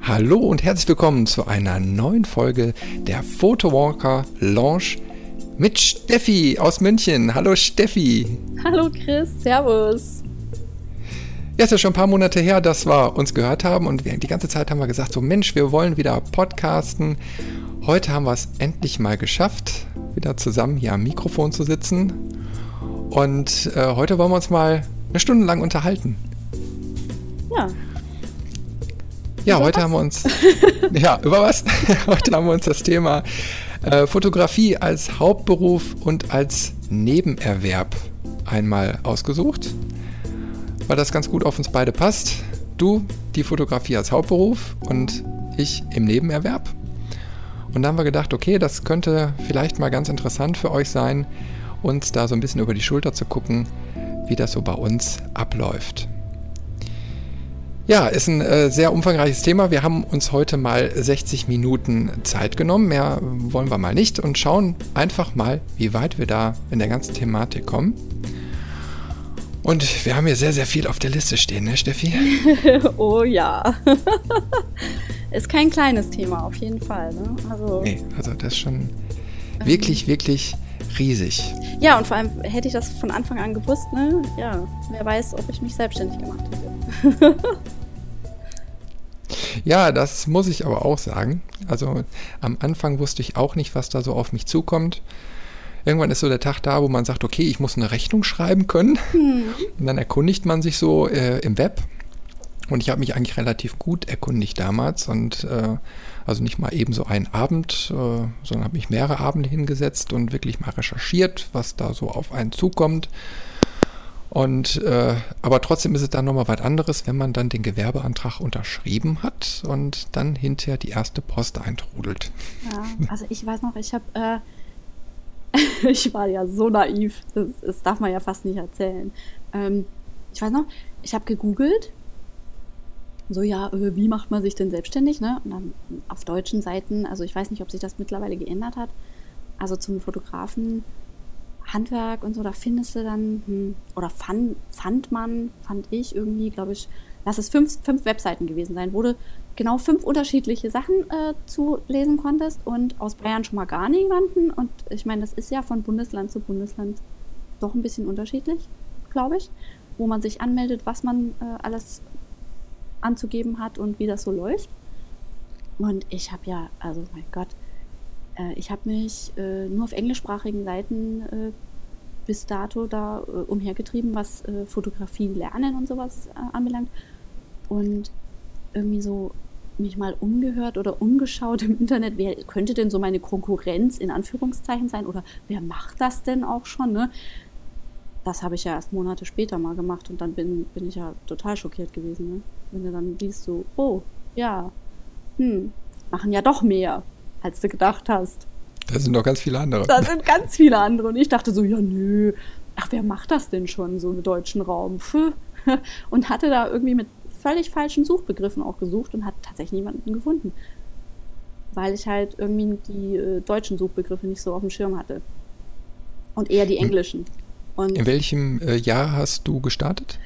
Hallo und herzlich willkommen zu einer neuen Folge der Photowalker Launch mit Steffi aus München. Hallo Steffi. Hallo Chris, Servus. Ja, ist ja schon ein paar Monate her, dass wir uns gehört haben und die ganze Zeit haben wir gesagt, so Mensch, wir wollen wieder podcasten. Heute haben wir es endlich mal geschafft, wieder zusammen hier am Mikrofon zu sitzen. Und äh, heute wollen wir uns mal eine Stunde lang unterhalten. Ja, ja, über heute was? haben wir uns. ja, über was? heute haben wir uns das Thema äh, Fotografie als Hauptberuf und als Nebenerwerb einmal ausgesucht, weil das ganz gut auf uns beide passt. Du die Fotografie als Hauptberuf und ich im Nebenerwerb. Und da haben wir gedacht, okay, das könnte vielleicht mal ganz interessant für euch sein, uns da so ein bisschen über die Schulter zu gucken, wie das so bei uns abläuft. Ja, ist ein äh, sehr umfangreiches Thema. Wir haben uns heute mal 60 Minuten Zeit genommen. Mehr wollen wir mal nicht und schauen einfach mal, wie weit wir da in der ganzen Thematik kommen. Und wir haben hier sehr, sehr viel auf der Liste stehen, ne, Steffi? oh ja. ist kein kleines Thema, auf jeden Fall. Ne? Also, nee, also das ist schon wirklich, wirklich riesig. Ja, und vor allem hätte ich das von Anfang an gewusst, ne? Ja, wer weiß, ob ich mich selbstständig gemacht hätte. Ja, das muss ich aber auch sagen. Also am Anfang wusste ich auch nicht, was da so auf mich zukommt. Irgendwann ist so der Tag da, wo man sagt, okay, ich muss eine Rechnung schreiben können. Hm. Und dann erkundigt man sich so äh, im Web. Und ich habe mich eigentlich relativ gut erkundigt damals und äh, also nicht mal eben so einen Abend, äh, sondern habe mich mehrere Abende hingesetzt und wirklich mal recherchiert, was da so auf einen zukommt. Und äh, aber trotzdem ist es dann nochmal was anderes, wenn man dann den Gewerbeantrag unterschrieben hat und dann hinterher die erste Post eintrudelt. Ja, also ich weiß noch, ich habe, äh, ich war ja so naiv, das, das, darf man ja fast nicht erzählen. Ähm, ich weiß noch, ich habe gegoogelt, so ja, äh, wie macht man sich denn selbstständig, ne? Und dann auf deutschen Seiten, also ich weiß nicht, ob sich das mittlerweile geändert hat. Also zum Fotografen Handwerk und so, da findest du dann, hm, oder fand, fand man, fand ich irgendwie, glaube ich, lass es fünf, fünf Webseiten gewesen sein, wo du genau fünf unterschiedliche Sachen äh, zu lesen konntest und aus Bayern schon mal gar niemanden. Und ich meine, das ist ja von Bundesland zu Bundesland doch ein bisschen unterschiedlich, glaube ich, wo man sich anmeldet, was man äh, alles anzugeben hat und wie das so läuft. Und ich habe ja, also mein Gott, ich habe mich äh, nur auf englischsprachigen Seiten äh, bis dato da äh, umhergetrieben, was äh, Fotografie lernen und sowas äh, anbelangt. Und irgendwie so mich mal umgehört oder umgeschaut im Internet, wer könnte denn so meine Konkurrenz in Anführungszeichen sein oder wer macht das denn auch schon? Ne? Das habe ich ja erst Monate später mal gemacht und dann bin, bin ich ja total schockiert gewesen. Ne? Wenn du dann siehst, so, oh, ja, hm, machen ja doch mehr als du gedacht hast. Da sind noch ganz viele andere. Da sind ganz viele andere. Und ich dachte so, ja, nö, ach, wer macht das denn schon, so im deutschen Raum? Pfuh. Und hatte da irgendwie mit völlig falschen Suchbegriffen auch gesucht und hat tatsächlich niemanden gefunden. Weil ich halt irgendwie die äh, deutschen Suchbegriffe nicht so auf dem Schirm hatte. Und eher die englischen. Und In welchem äh, Jahr hast du gestartet?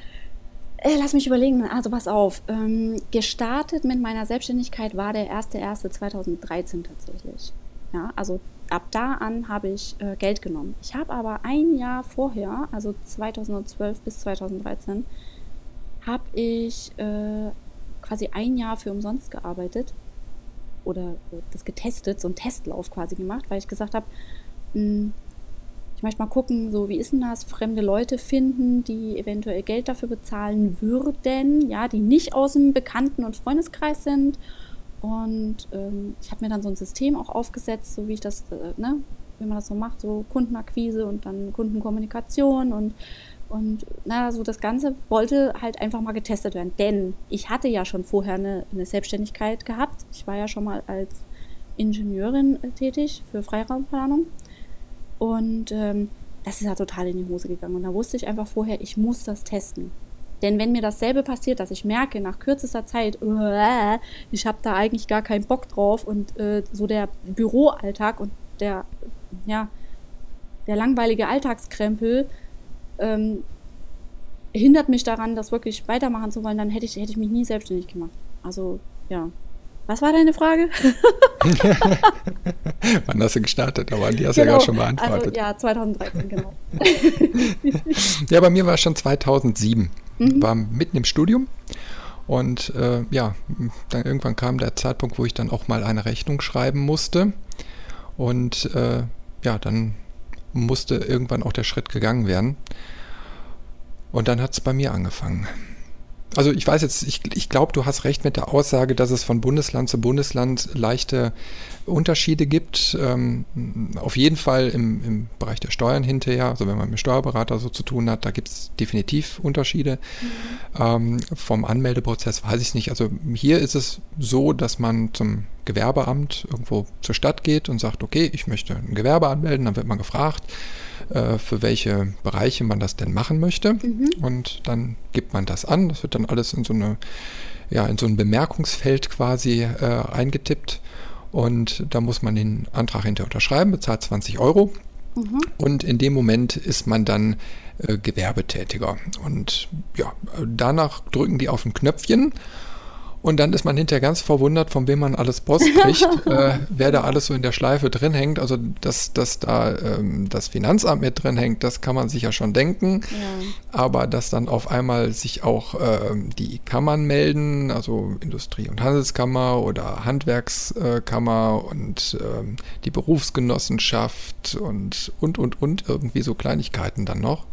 Äh, lass mich überlegen, also pass auf. Ähm, gestartet mit meiner Selbstständigkeit war der 1.1.2013 tatsächlich. Ja, also ab da an habe ich äh, Geld genommen. Ich habe aber ein Jahr vorher, also 2012 bis 2013, habe ich äh, quasi ein Jahr für umsonst gearbeitet oder äh, das getestet, so einen Testlauf quasi gemacht, weil ich gesagt habe, hm, ich möchte mal gucken, so wie ist denn das, fremde Leute finden, die eventuell Geld dafür bezahlen würden, ja, die nicht aus dem Bekannten- und Freundeskreis sind. Und ähm, ich habe mir dann so ein System auch aufgesetzt, so wie ich das, äh, ne, wie man das so macht, so Kundenakquise und dann Kundenkommunikation und und na, so das Ganze wollte halt einfach mal getestet werden. Denn ich hatte ja schon vorher eine, eine Selbstständigkeit gehabt. Ich war ja schon mal als Ingenieurin äh, tätig für Freiraumplanung. Und ähm, das ist ja total in die Hose gegangen. Und da wusste ich einfach vorher, ich muss das testen. Denn wenn mir dasselbe passiert, dass ich merke nach kürzester Zeit, uh, ich habe da eigentlich gar keinen Bock drauf und äh, so der Büroalltag und der ja, der langweilige Alltagskrempel ähm, hindert mich daran, das wirklich weitermachen zu wollen, dann hätte ich, hätte ich mich nie selbstständig gemacht. Also, ja. Was war deine Frage? Wann hast du gestartet? Aber die hast du genau. ja gerade schon beantwortet. Also, ja, 2013, genau. ja, bei mir war es schon 2007. Mhm. War mitten im Studium. Und äh, ja, dann irgendwann kam der Zeitpunkt, wo ich dann auch mal eine Rechnung schreiben musste. Und äh, ja, dann musste irgendwann auch der Schritt gegangen werden. Und dann hat es bei mir angefangen. Also ich weiß jetzt, ich, ich glaube, du hast recht mit der Aussage, dass es von Bundesland zu Bundesland leichte Unterschiede gibt. Ähm, auf jeden Fall im, im Bereich der Steuern hinterher, also wenn man mit Steuerberater so zu tun hat, da gibt es definitiv Unterschiede. Mhm. Ähm, vom Anmeldeprozess weiß ich nicht. Also hier ist es so, dass man zum Gewerbeamt irgendwo zur Stadt geht und sagt, okay, ich möchte ein Gewerbe anmelden, dann wird man gefragt, äh, für welche Bereiche man das denn machen möchte. Mhm. Und dann gibt man das an. Das wird dann alles in so eine, ja, in so ein Bemerkungsfeld quasi äh, eingetippt. Und da muss man den Antrag hinterher unterschreiben, bezahlt 20 Euro. Mhm. Und in dem Moment ist man dann äh, Gewerbetätiger. Und ja, danach drücken die auf ein Knöpfchen und dann ist man hinterher ganz verwundert, von wem man alles Post kriegt, äh, wer da alles so in der Schleife drin hängt. Also, dass, dass da ähm, das Finanzamt mit drin hängt, das kann man sich ja schon denken. Ja. Aber dass dann auf einmal sich auch äh, die Kammern melden, also Industrie- und Handelskammer oder Handwerkskammer und äh, die Berufsgenossenschaft und, und, und, und, irgendwie so Kleinigkeiten dann noch.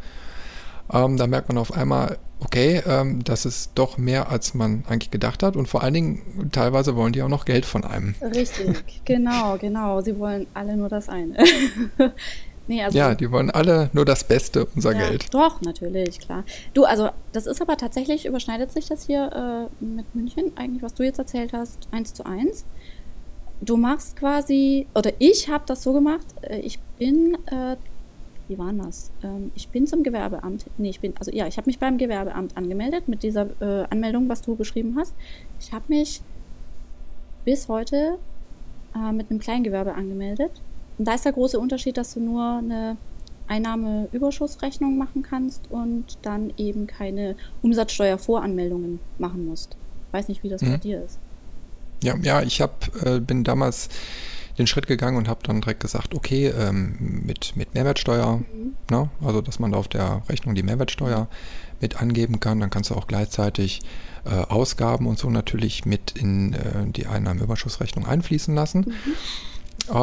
Ähm, da merkt man auf einmal, okay, ähm, das ist doch mehr, als man eigentlich gedacht hat. Und vor allen Dingen, teilweise wollen die auch noch Geld von einem. Richtig, genau, genau. Sie wollen alle nur das eine. nee, also, ja, die wollen alle nur das Beste, unser ja, Geld. Doch, natürlich, klar. Du, also das ist aber tatsächlich, überschneidet sich das hier äh, mit München, eigentlich, was du jetzt erzählt hast, eins zu eins. Du machst quasi, oder ich habe das so gemacht, äh, ich bin äh, wie war das? Ähm, ich bin zum Gewerbeamt, nee, ich bin, also ja, ich habe mich beim Gewerbeamt angemeldet mit dieser äh, Anmeldung, was du beschrieben hast. Ich habe mich bis heute äh, mit einem Kleingewerbe angemeldet. Und da ist der große Unterschied, dass du nur eine Einnahmeüberschussrechnung machen kannst und dann eben keine Umsatzsteuervoranmeldungen machen musst. Ich weiß nicht, wie das mhm. bei dir ist. Ja, ja, ich hab, äh, bin damals den Schritt gegangen und habe dann direkt gesagt, okay, ähm, mit, mit Mehrwertsteuer, mhm. ne? also dass man auf der Rechnung die Mehrwertsteuer mit angeben kann, dann kannst du auch gleichzeitig äh, Ausgaben und so natürlich mit in äh, die Einnahmenüberschussrechnung einfließen lassen. Mhm.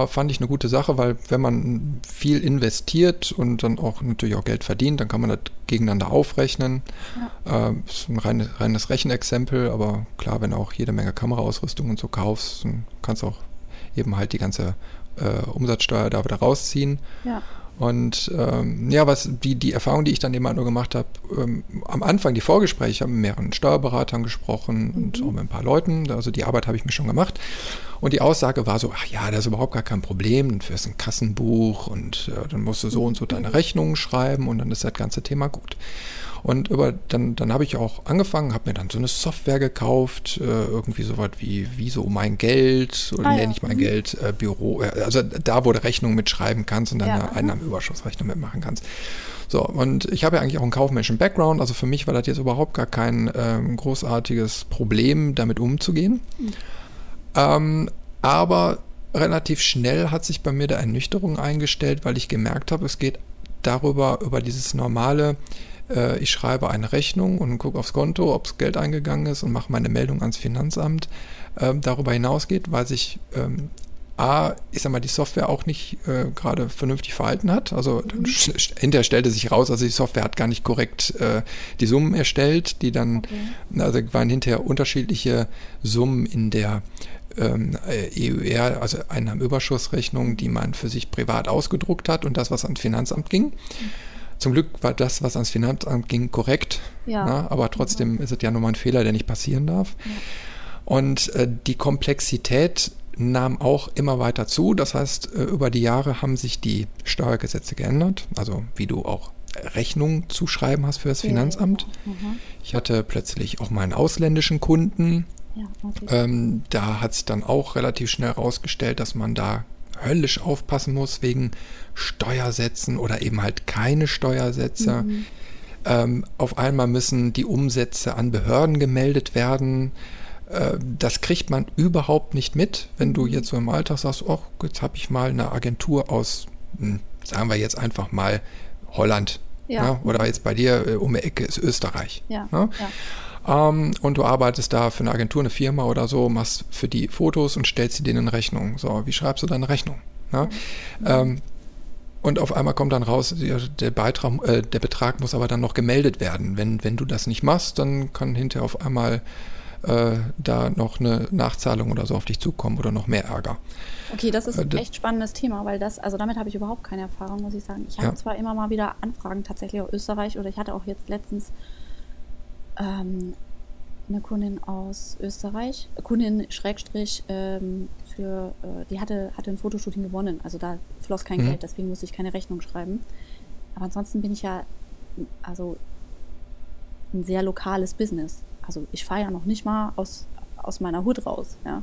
Fand ich eine gute Sache, weil wenn man viel investiert und dann auch natürlich auch Geld verdient, dann kann man das gegeneinander aufrechnen. Ja. Äh, ist ein reines, reines Rechenexempel, aber klar, wenn du auch jede Menge Kameraausrüstung und so kaufst, dann kannst du auch eben halt die ganze äh, Umsatzsteuer da wieder rausziehen. Ja. Und ähm, ja, was die, die Erfahrung, die ich dann eben halt nur gemacht habe, ähm, am Anfang, die Vorgespräche, ich habe mit mehreren Steuerberatern gesprochen mhm. und auch mit ein paar Leuten, also die Arbeit habe ich mir schon gemacht. Und die Aussage war so, ach ja, das ist überhaupt gar kein Problem, dann führst ein Kassenbuch und äh, dann musst du so und so deine Rechnungen schreiben und dann ist das ganze Thema gut. Und über, dann, dann habe ich auch angefangen, habe mir dann so eine Software gekauft, äh, irgendwie so was wie, wie so mein Geld oder ah, nenne ja. ich mein mhm. Geld, äh, Büro, äh, also da, wo du Rechnungen mitschreiben kannst und dann ja. eine Einnahmenüberschussrechnung mitmachen kannst. So, und ich habe ja eigentlich auch einen kaufmännischen Background, also für mich war das jetzt überhaupt gar kein ähm, großartiges Problem, damit umzugehen. Mhm. Ähm, aber relativ schnell hat sich bei mir da Ernüchterung eingestellt, weil ich gemerkt habe, es geht darüber, über dieses normale, äh, ich schreibe eine Rechnung und gucke aufs Konto, ob das Geld eingegangen ist und mache meine Meldung ans Finanzamt. Ähm, darüber hinausgeht, weil sich ähm, A, ich sag mal, die Software auch nicht äh, gerade vernünftig verhalten hat. Also mhm. hinterher stellte sich raus, also die Software hat gar nicht korrekt äh, die Summen erstellt, die dann, okay. also waren hinterher unterschiedliche Summen in der ähm, EUR, also Einnahmenüberschussrechnung, die man für sich privat ausgedruckt hat und das, was ans Finanzamt ging. Mhm. Zum Glück war das, was ans Finanzamt ging, korrekt. Ja. Na, aber trotzdem ist es ja nochmal ein Fehler, der nicht passieren darf. Ja. Und äh, die Komplexität nahm auch immer weiter zu. Das heißt, äh, über die Jahre haben sich die Steuergesetze geändert. Also wie du auch Rechnungen zu schreiben hast für das Finanzamt. Ja, mhm. Ich hatte plötzlich auch meinen ausländischen Kunden. Ja, okay. ähm, da hat sich dann auch relativ schnell herausgestellt, dass man da höllisch aufpassen muss wegen Steuersätzen oder eben halt keine Steuersätze. Mhm. Ähm, auf einmal müssen die Umsätze an Behörden gemeldet werden. Äh, das kriegt man überhaupt nicht mit, wenn du mhm. jetzt so im Alltag sagst, oh, jetzt habe ich mal eine Agentur aus, hm, sagen wir jetzt einfach mal Holland. Ja. Ja, ne? oder jetzt bei dir äh, um die Ecke ist Österreich. Ja. Ähm, und du arbeitest da für eine Agentur, eine Firma oder so, machst für die Fotos und stellst sie denen in Rechnung. So, wie schreibst du deine Rechnung? Ne? Ähm, und auf einmal kommt dann raus, der, Beitrag, äh, der Betrag muss aber dann noch gemeldet werden. Wenn, wenn du das nicht machst, dann kann hinterher auf einmal äh, da noch eine Nachzahlung oder so auf dich zukommen oder noch mehr Ärger. Okay, das ist ein äh, echt spannendes Thema, weil das, also damit habe ich überhaupt keine Erfahrung, muss ich sagen. Ich habe ja. zwar immer mal wieder Anfragen tatsächlich aus Österreich oder ich hatte auch jetzt letztens ähm, eine Kundin aus Österreich, Kundin Schrägstrich ähm, für, äh, die hatte, hatte ein Fotoshooting gewonnen, also da floss kein mhm. Geld, deswegen musste ich keine Rechnung schreiben. Aber ansonsten bin ich ja, also ein sehr lokales Business. Also ich fahre ja noch nicht mal aus, aus meiner Hut raus, ja.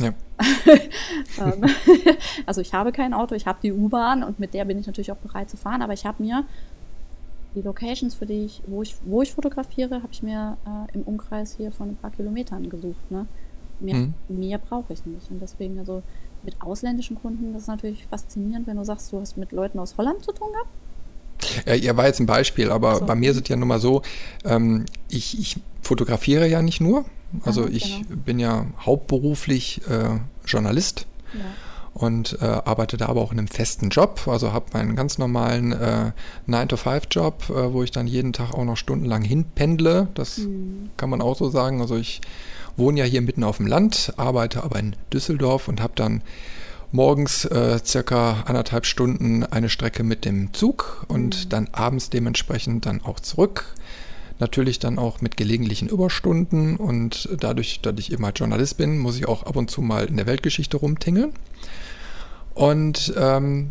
Ja. Ähm, also ich habe kein Auto, ich habe die U-Bahn und mit der bin ich natürlich auch bereit zu fahren, aber ich habe mir die Locations, für die ich, wo ich, wo ich fotografiere, habe ich mir äh, im Umkreis hier von ein paar Kilometern gesucht. Ne? Mehr, mhm. mehr brauche ich nicht. Und deswegen, also mit ausländischen Kunden, das ist natürlich faszinierend, wenn du sagst, du hast mit Leuten aus Holland zu tun gehabt. Ja, ihr war jetzt ein Beispiel, aber so. bei mir ist es ja nun mal so, ähm, ich, ich fotografiere ja nicht nur, also ja, ich genau. bin ja hauptberuflich äh, Journalist. Ja. Und äh, arbeite da aber auch in einem festen Job, also habe meinen ganz normalen äh, 9-to-5-Job, äh, wo ich dann jeden Tag auch noch stundenlang hinpendle. Das mhm. kann man auch so sagen. Also ich wohne ja hier mitten auf dem Land, arbeite aber in Düsseldorf und habe dann morgens äh, circa anderthalb Stunden eine Strecke mit dem Zug und mhm. dann abends dementsprechend dann auch zurück. Natürlich dann auch mit gelegentlichen Überstunden und dadurch, dass ich eben halt Journalist bin, muss ich auch ab und zu mal in der Weltgeschichte rumtingeln. Und ähm,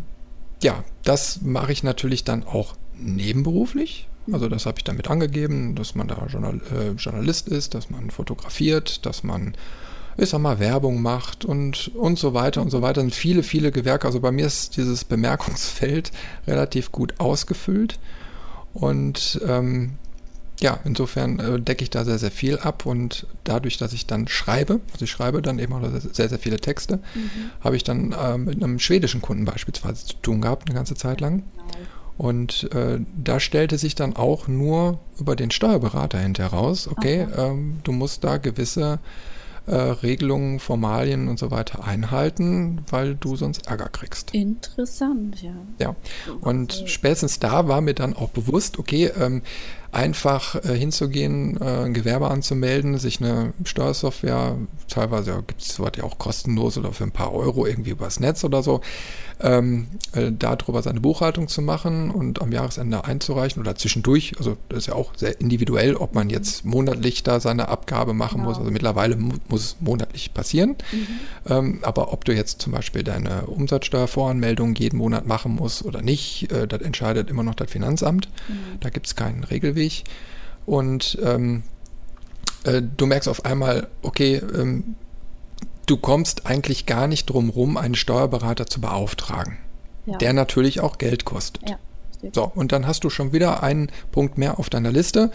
ja, das mache ich natürlich dann auch nebenberuflich. Also das habe ich damit angegeben, dass man da Journal äh, Journalist ist, dass man fotografiert, dass man ich sag mal, Werbung macht und, und so weiter und so weiter. Sind viele, viele Gewerke. Also bei mir ist dieses Bemerkungsfeld relativ gut ausgefüllt. Und ähm, ja, insofern äh, decke ich da sehr, sehr viel ab und dadurch, dass ich dann schreibe, also ich schreibe dann eben auch sehr, sehr viele Texte, mhm. habe ich dann äh, mit einem schwedischen Kunden beispielsweise zu tun gehabt, eine ganze Zeit lang. Und äh, da stellte sich dann auch nur über den Steuerberater hinterher raus, okay, okay. Ähm, du musst da gewisse äh, Regelungen, Formalien und so weiter einhalten, weil du sonst Ärger kriegst. Interessant, ja. Ja, und okay. spätestens da war mir dann auch bewusst, okay, ähm, einfach äh, hinzugehen, äh, ein Gewerbe anzumelden, sich eine Steuersoftware, teilweise ja, gibt es sowas ja auch kostenlos oder für ein paar Euro irgendwie übers Netz oder so, ähm, äh, darüber seine Buchhaltung zu machen und am Jahresende einzureichen oder zwischendurch. Also das ist ja auch sehr individuell, ob man jetzt monatlich da seine Abgabe machen genau. muss. Also mittlerweile mu muss es monatlich passieren. Mhm. Ähm, aber ob du jetzt zum Beispiel deine Umsatzsteuervoranmeldung jeden Monat machen musst oder nicht, äh, das entscheidet immer noch das Finanzamt. Mhm. Da gibt es keinen Regelweg. Und ähm, äh, du merkst auf einmal, okay, ähm, du kommst eigentlich gar nicht drum rum, einen Steuerberater zu beauftragen, ja. der natürlich auch Geld kostet. Ja, so, und dann hast du schon wieder einen Punkt mehr auf deiner Liste,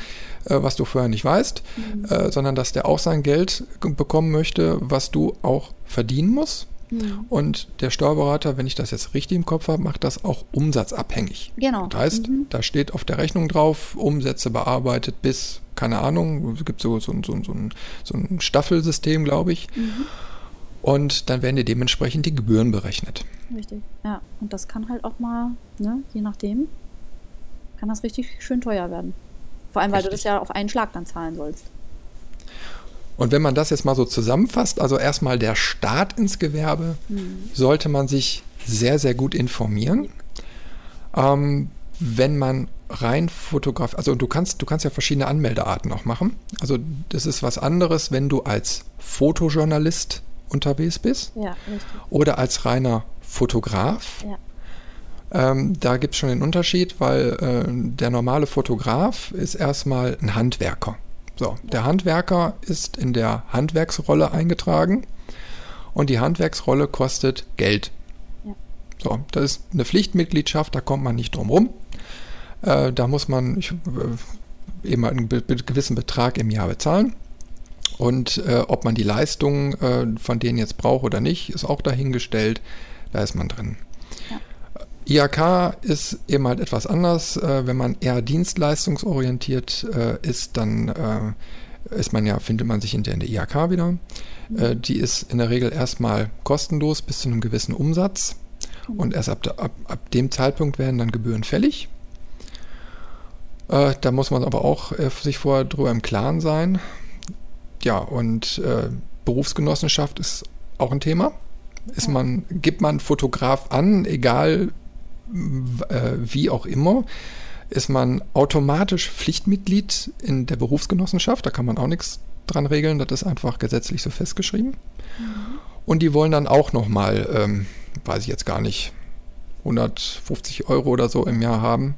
äh, was du vorher nicht weißt, mhm. äh, sondern dass der auch sein Geld bekommen möchte, was du auch verdienen musst. Mhm. Und der Steuerberater, wenn ich das jetzt richtig im Kopf habe, macht das auch umsatzabhängig. Genau. Das heißt, mhm. da steht auf der Rechnung drauf, Umsätze bearbeitet bis, keine Ahnung, es gibt so, so, so, so, ein, so ein Staffelsystem, glaube ich. Mhm. Und dann werden dir dementsprechend die Gebühren berechnet. Richtig, ja. Und das kann halt auch mal, ne, je nachdem, kann das richtig schön teuer werden. Vor allem, weil richtig. du das ja auf einen Schlag dann zahlen sollst. Und wenn man das jetzt mal so zusammenfasst, also erstmal der Start ins Gewerbe, mhm. sollte man sich sehr, sehr gut informieren. Ähm, wenn man rein fotografiert, also du kannst, du kannst ja verschiedene Anmeldearten auch machen. Also das ist was anderes, wenn du als Fotojournalist unterwegs bist ja, oder als reiner Fotograf. Ja. Ähm, da gibt es schon den Unterschied, weil äh, der normale Fotograf ist erstmal ein Handwerker. So, ja. der Handwerker ist in der Handwerksrolle eingetragen und die Handwerksrolle kostet Geld. So, das ist eine Pflichtmitgliedschaft, da kommt man nicht drum rum. Äh, da muss man ich, äh, eben einen gewissen Betrag im Jahr bezahlen. Und äh, ob man die Leistungen äh, von denen jetzt braucht oder nicht, ist auch dahingestellt. Da ist man drin. Ja. IHK ist eben halt etwas anders. Äh, wenn man eher dienstleistungsorientiert äh, ist, dann ist man ja, findet man sich hinter in der IHK wieder. Mhm. die ist in der Regel erstmal kostenlos bis zu einem gewissen Umsatz. Mhm. Und erst ab, ab, ab dem Zeitpunkt werden dann Gebühren fällig. Äh, da muss man aber auch äh, sich vorher drüber im Klaren sein. Ja, und äh, Berufsgenossenschaft ist auch ein Thema. Ist man, gibt man Fotograf an, egal äh, wie auch immer, ist man automatisch Pflichtmitglied in der Berufsgenossenschaft. Da kann man auch nichts dran regeln. Das ist einfach gesetzlich so festgeschrieben. Mhm. Und die wollen dann auch nochmal, ähm, weiß ich jetzt gar nicht, 150 Euro oder so im Jahr haben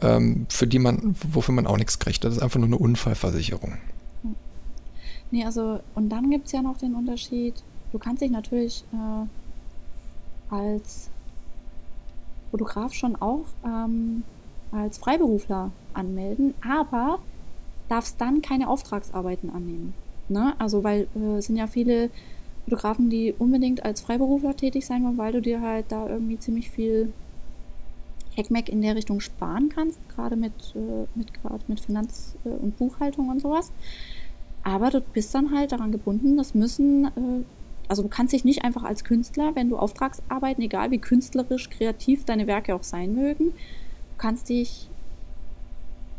ähm, für die man, wofür man auch nichts kriegt. Das ist einfach nur eine Unfallversicherung. Nee, also, und dann gibt es ja noch den Unterschied, du kannst dich natürlich äh, als Fotograf schon auch ähm, als Freiberufler anmelden, aber darfst dann keine Auftragsarbeiten annehmen. Ne? Also, weil äh, es sind ja viele Fotografen, die unbedingt als Freiberufler tätig sein wollen, weil du dir halt da irgendwie ziemlich viel Hackmack in der Richtung sparen kannst, gerade mit, äh, mit, mit Finanz- äh, und Buchhaltung und sowas. Aber du bist dann halt daran gebunden, das müssen, äh, also du kannst dich nicht einfach als Künstler, wenn du Auftragsarbeiten, egal wie künstlerisch, kreativ deine Werke auch sein mögen, kannst dich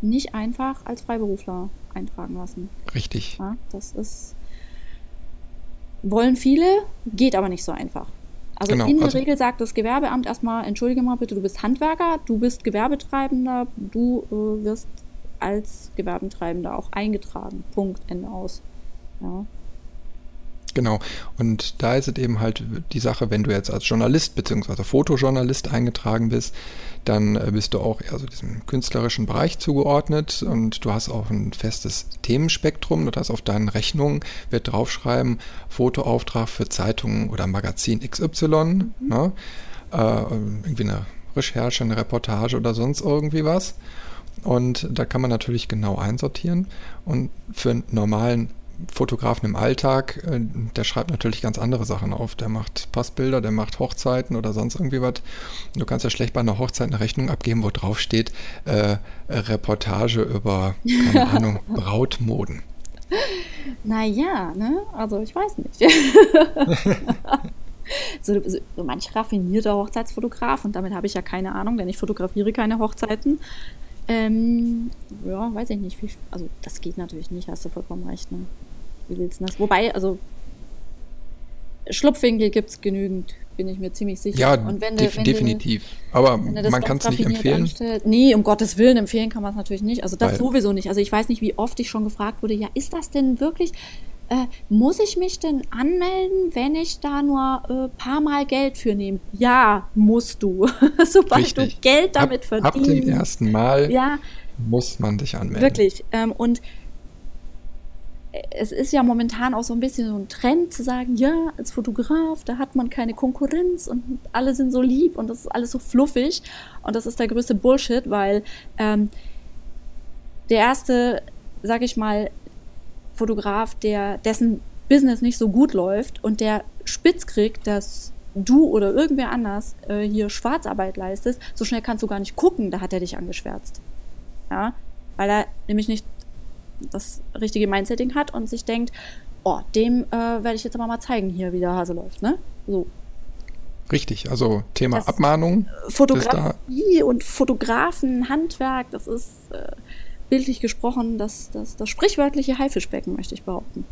nicht einfach als Freiberufler eintragen lassen. Richtig. Ja, das ist, wollen viele, geht aber nicht so einfach. Also genau, in der also Regel sagt das Gewerbeamt erstmal, entschuldige mal bitte, du bist Handwerker, du bist Gewerbetreibender, du äh, wirst als Gewerbetreibender auch eingetragen. Punkt, Ende aus. Ja. Genau. Und da ist es eben halt die Sache, wenn du jetzt als Journalist bzw. Fotojournalist eingetragen bist, dann äh, bist du auch eher so diesem künstlerischen Bereich zugeordnet und du hast auch ein festes Themenspektrum. Das heißt, auf deinen Rechnungen wird draufschreiben, Fotoauftrag für Zeitungen oder Magazin XY. Mhm. Ne? Äh, irgendwie eine Recherche, eine Reportage oder sonst irgendwie was. Und da kann man natürlich genau einsortieren. Und für einen normalen Fotografen im Alltag, äh, der schreibt natürlich ganz andere Sachen auf. Der macht Passbilder, der macht Hochzeiten oder sonst irgendwie was. Du kannst ja schlecht bei einer Hochzeit eine Rechnung abgeben, wo drauf steht, äh, Reportage über, keine Ahnung, Brautmoden. Naja, ne? Also ich weiß nicht. so, so, so manch raffinierter Hochzeitsfotograf, und damit habe ich ja keine Ahnung, denn ich fotografiere keine Hochzeiten. Ähm, ja, weiß ich nicht. Wie, also das geht natürlich nicht, hast du vollkommen recht. Ne? Wie willst du das? Wobei, also Schlupfwinkel gibt es genügend, bin ich mir ziemlich sicher. Ja, def wenn definitiv. Aber man kann es nicht empfehlen. Anstellt, nee, um Gottes Willen empfehlen kann man es natürlich nicht. Also das Weil, sowieso nicht. Also ich weiß nicht, wie oft ich schon gefragt wurde, ja, ist das denn wirklich, äh, muss ich mich denn anmelden, wenn ich da nur ein äh, paar Mal Geld für nehme? Ja, musst du. Sobald Richtig. du Geld damit ab, verdienst. Ab dem ersten Mal ja, muss man dich anmelden. Wirklich. Ähm, und es ist ja momentan auch so ein bisschen so ein Trend zu sagen, ja, als Fotograf, da hat man keine Konkurrenz und alle sind so lieb und das ist alles so fluffig. Und das ist der größte Bullshit, weil ähm, der erste, sag ich mal, Fotograf, der dessen Business nicht so gut läuft und der spitz kriegt, dass du oder irgendwer anders äh, hier Schwarzarbeit leistest, so schnell kannst du gar nicht gucken, da hat er dich angeschwärzt. Ja, weil er nämlich nicht das richtige Mindsetting hat und sich denkt, oh, dem äh, werde ich jetzt aber mal zeigen hier, wie der Hase läuft, ne? So. Richtig, also Thema das Abmahnung. Fotografie und Fotografen, Handwerk, das ist äh, bildlich gesprochen das, das, das sprichwörtliche Haifischbecken, möchte ich behaupten.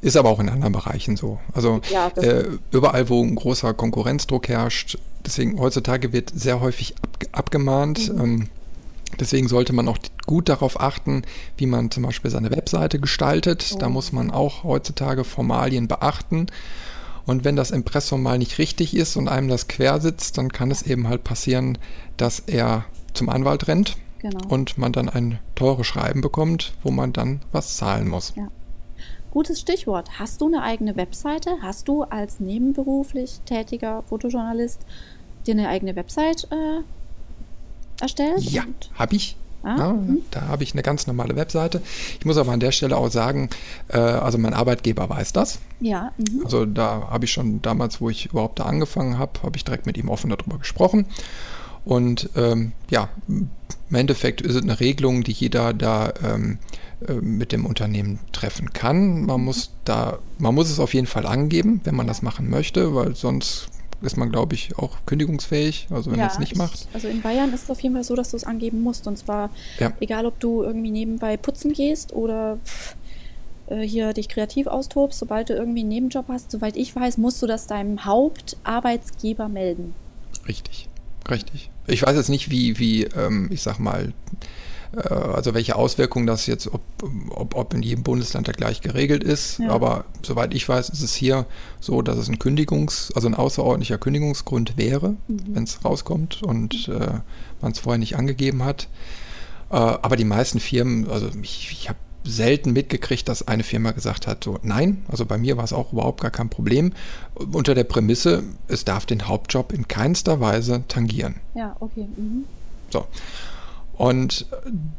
Ist aber auch in anderen Bereichen so. Also ja, äh, überall, wo ein großer Konkurrenzdruck herrscht, deswegen heutzutage wird sehr häufig ab, abgemahnt. Mhm. Ähm, Deswegen sollte man auch gut darauf achten, wie man zum Beispiel seine Webseite gestaltet. Oh. Da muss man auch heutzutage Formalien beachten. Und wenn das Impressum mal nicht richtig ist und einem das quer sitzt, dann kann es eben halt passieren, dass er zum Anwalt rennt genau. und man dann ein teures Schreiben bekommt, wo man dann was zahlen muss. Ja. Gutes Stichwort. Hast du eine eigene Webseite? Hast du als nebenberuflich tätiger Fotojournalist dir eine eigene Website äh, erstellt? Ja, habe ich. Ah, ja, hm. Da habe ich eine ganz normale Webseite. Ich muss aber an der Stelle auch sagen, äh, also mein Arbeitgeber weiß das. Ja. Mhm. Also da habe ich schon damals, wo ich überhaupt da angefangen habe, habe ich direkt mit ihm offen darüber gesprochen. Und ähm, ja, im Endeffekt ist es eine Regelung, die jeder da ähm, äh, mit dem Unternehmen treffen kann. Man muss da, man muss es auf jeden Fall angeben, wenn man das machen möchte, weil sonst ist man, glaube ich, auch kündigungsfähig, also wenn ja, man es nicht macht. Also in Bayern ist es auf jeden Fall so, dass du es angeben musst. Und zwar ja. egal, ob du irgendwie nebenbei putzen gehst oder äh, hier dich kreativ austobst, sobald du irgendwie einen Nebenjob hast, soweit ich weiß, musst du das deinem Hauptarbeitsgeber melden. Richtig, richtig. Ich weiß jetzt nicht, wie, wie ähm, ich sag mal, äh, also welche Auswirkungen das jetzt, ob, ob, ob in jedem Bundesland da gleich geregelt ist. Ja. Aber soweit ich weiß, ist es hier so, dass es ein Kündigungs-, also ein außerordentlicher Kündigungsgrund wäre, mhm. wenn es rauskommt und äh, man es vorher nicht angegeben hat. Äh, aber die meisten Firmen, also ich, ich habe selten mitgekriegt, dass eine Firma gesagt hat, so nein, also bei mir war es auch überhaupt gar kein Problem. Unter der Prämisse, es darf den Hauptjob in keinster Weise tangieren. Ja, okay. Mhm. So. Und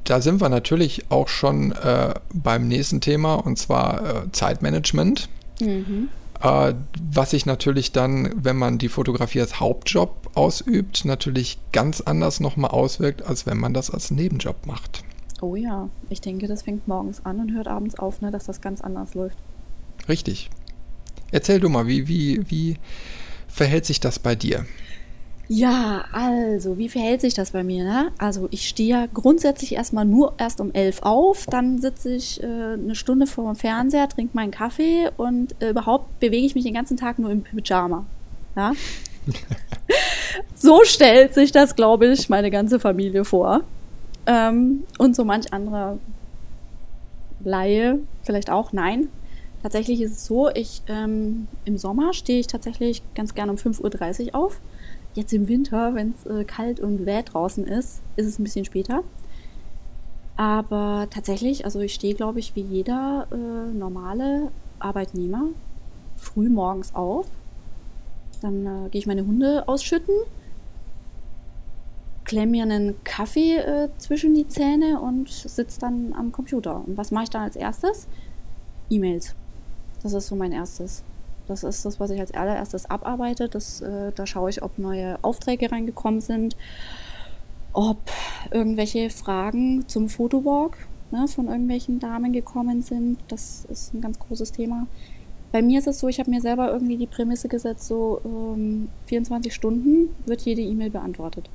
da sind wir natürlich auch schon äh, beim nächsten Thema, und zwar äh, Zeitmanagement. Mhm. Äh, was sich natürlich dann, wenn man die Fotografie als Hauptjob ausübt, natürlich ganz anders nochmal auswirkt, als wenn man das als Nebenjob macht. Oh ja, ich denke, das fängt morgens an und hört abends auf, ne, dass das ganz anders läuft. Richtig. Erzähl du mal, wie, wie, wie verhält sich das bei dir? Ja, also, wie verhält sich das bei mir? Ne? Also, ich stehe ja grundsätzlich erstmal nur erst um elf auf, dann sitze ich äh, eine Stunde vor dem Fernseher, trinke meinen Kaffee und äh, überhaupt bewege ich mich den ganzen Tag nur im Pyjama. Ja? so stellt sich das, glaube ich, meine ganze Familie vor. Ähm, und so manch anderer Laie vielleicht auch. Nein, tatsächlich ist es so, ich ähm, im Sommer stehe ich tatsächlich ganz gerne um 5.30 Uhr auf Jetzt im Winter, wenn es äh, kalt und wäh draußen ist, ist es ein bisschen später. Aber tatsächlich, also ich stehe, glaube ich, wie jeder äh, normale Arbeitnehmer früh morgens auf. Dann äh, gehe ich meine Hunde ausschütten, klemme mir einen Kaffee äh, zwischen die Zähne und sitze dann am Computer. Und was mache ich dann als erstes? E-Mails. Das ist so mein erstes. Das ist das, was ich als allererstes abarbeite. Das, äh, da schaue ich, ob neue Aufträge reingekommen sind, ob irgendwelche Fragen zum Fotowalk ne, von irgendwelchen Damen gekommen sind. Das ist ein ganz großes Thema. Bei mir ist es so, ich habe mir selber irgendwie die Prämisse gesetzt, so ähm, 24 Stunden wird jede E-Mail beantwortet.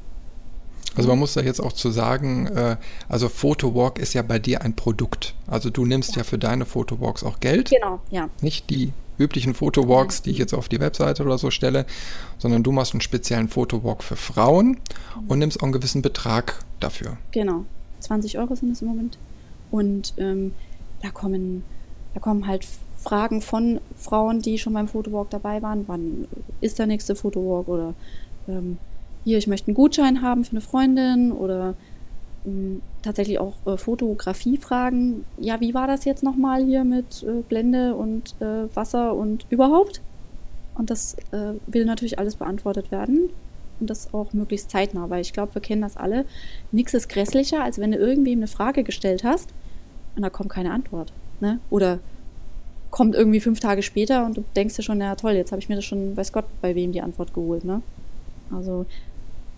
Also man muss da jetzt auch zu sagen, äh, also Photowalk ist ja bei dir ein Produkt. Also du nimmst ja, ja für deine Photowalks auch Geld. Genau, ja. Nicht die üblichen Fotowalks, die ich jetzt auf die Webseite oder so stelle, sondern du machst einen speziellen Fotowalk für Frauen und nimmst auch einen gewissen Betrag dafür. Genau, 20 Euro sind es im Moment. Und ähm, da kommen, da kommen halt Fragen von Frauen, die schon beim Fotowalk dabei waren. Wann ist der nächste Fotowalk? Oder ähm, hier, ich möchte einen Gutschein haben für eine Freundin oder ähm, tatsächlich auch äh, Fotografiefragen. Ja, wie war das jetzt nochmal hier mit äh, Blende und äh, Wasser und überhaupt? Und das äh, will natürlich alles beantwortet werden. Und das auch möglichst zeitnah, weil ich glaube, wir kennen das alle. Nichts ist grässlicher, als wenn du irgendwem eine Frage gestellt hast und da kommt keine Antwort. Ne? Oder kommt irgendwie fünf Tage später und du denkst dir schon, ja toll, jetzt habe ich mir das schon, weiß Gott, bei wem die Antwort geholt. Ne? Also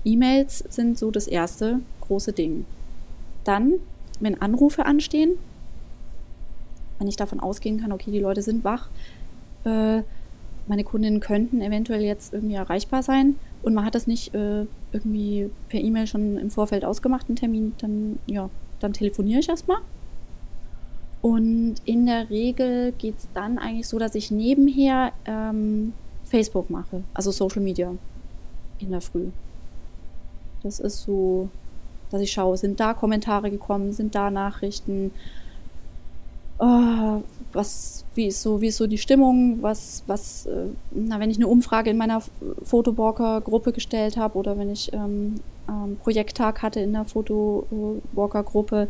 E-Mails sind so das erste große Ding. Dann, wenn Anrufe anstehen, wenn ich davon ausgehen kann, okay, die Leute sind wach, äh, meine Kundinnen könnten eventuell jetzt irgendwie erreichbar sein und man hat das nicht äh, irgendwie per E-Mail schon im Vorfeld ausgemacht, einen Termin, dann, ja, dann telefoniere ich erstmal. Und in der Regel geht es dann eigentlich so, dass ich nebenher ähm, Facebook mache, also Social Media in der Früh. Das ist so, dass ich schaue, sind da Kommentare gekommen, sind da Nachrichten, oh, was, wie ist so, wie ist so die Stimmung, was, was, äh, na, wenn ich eine Umfrage in meiner Fotowalker-Gruppe gestellt habe oder wenn ich ähm, ähm, Projekttag hatte in der Fotowalker-Gruppe,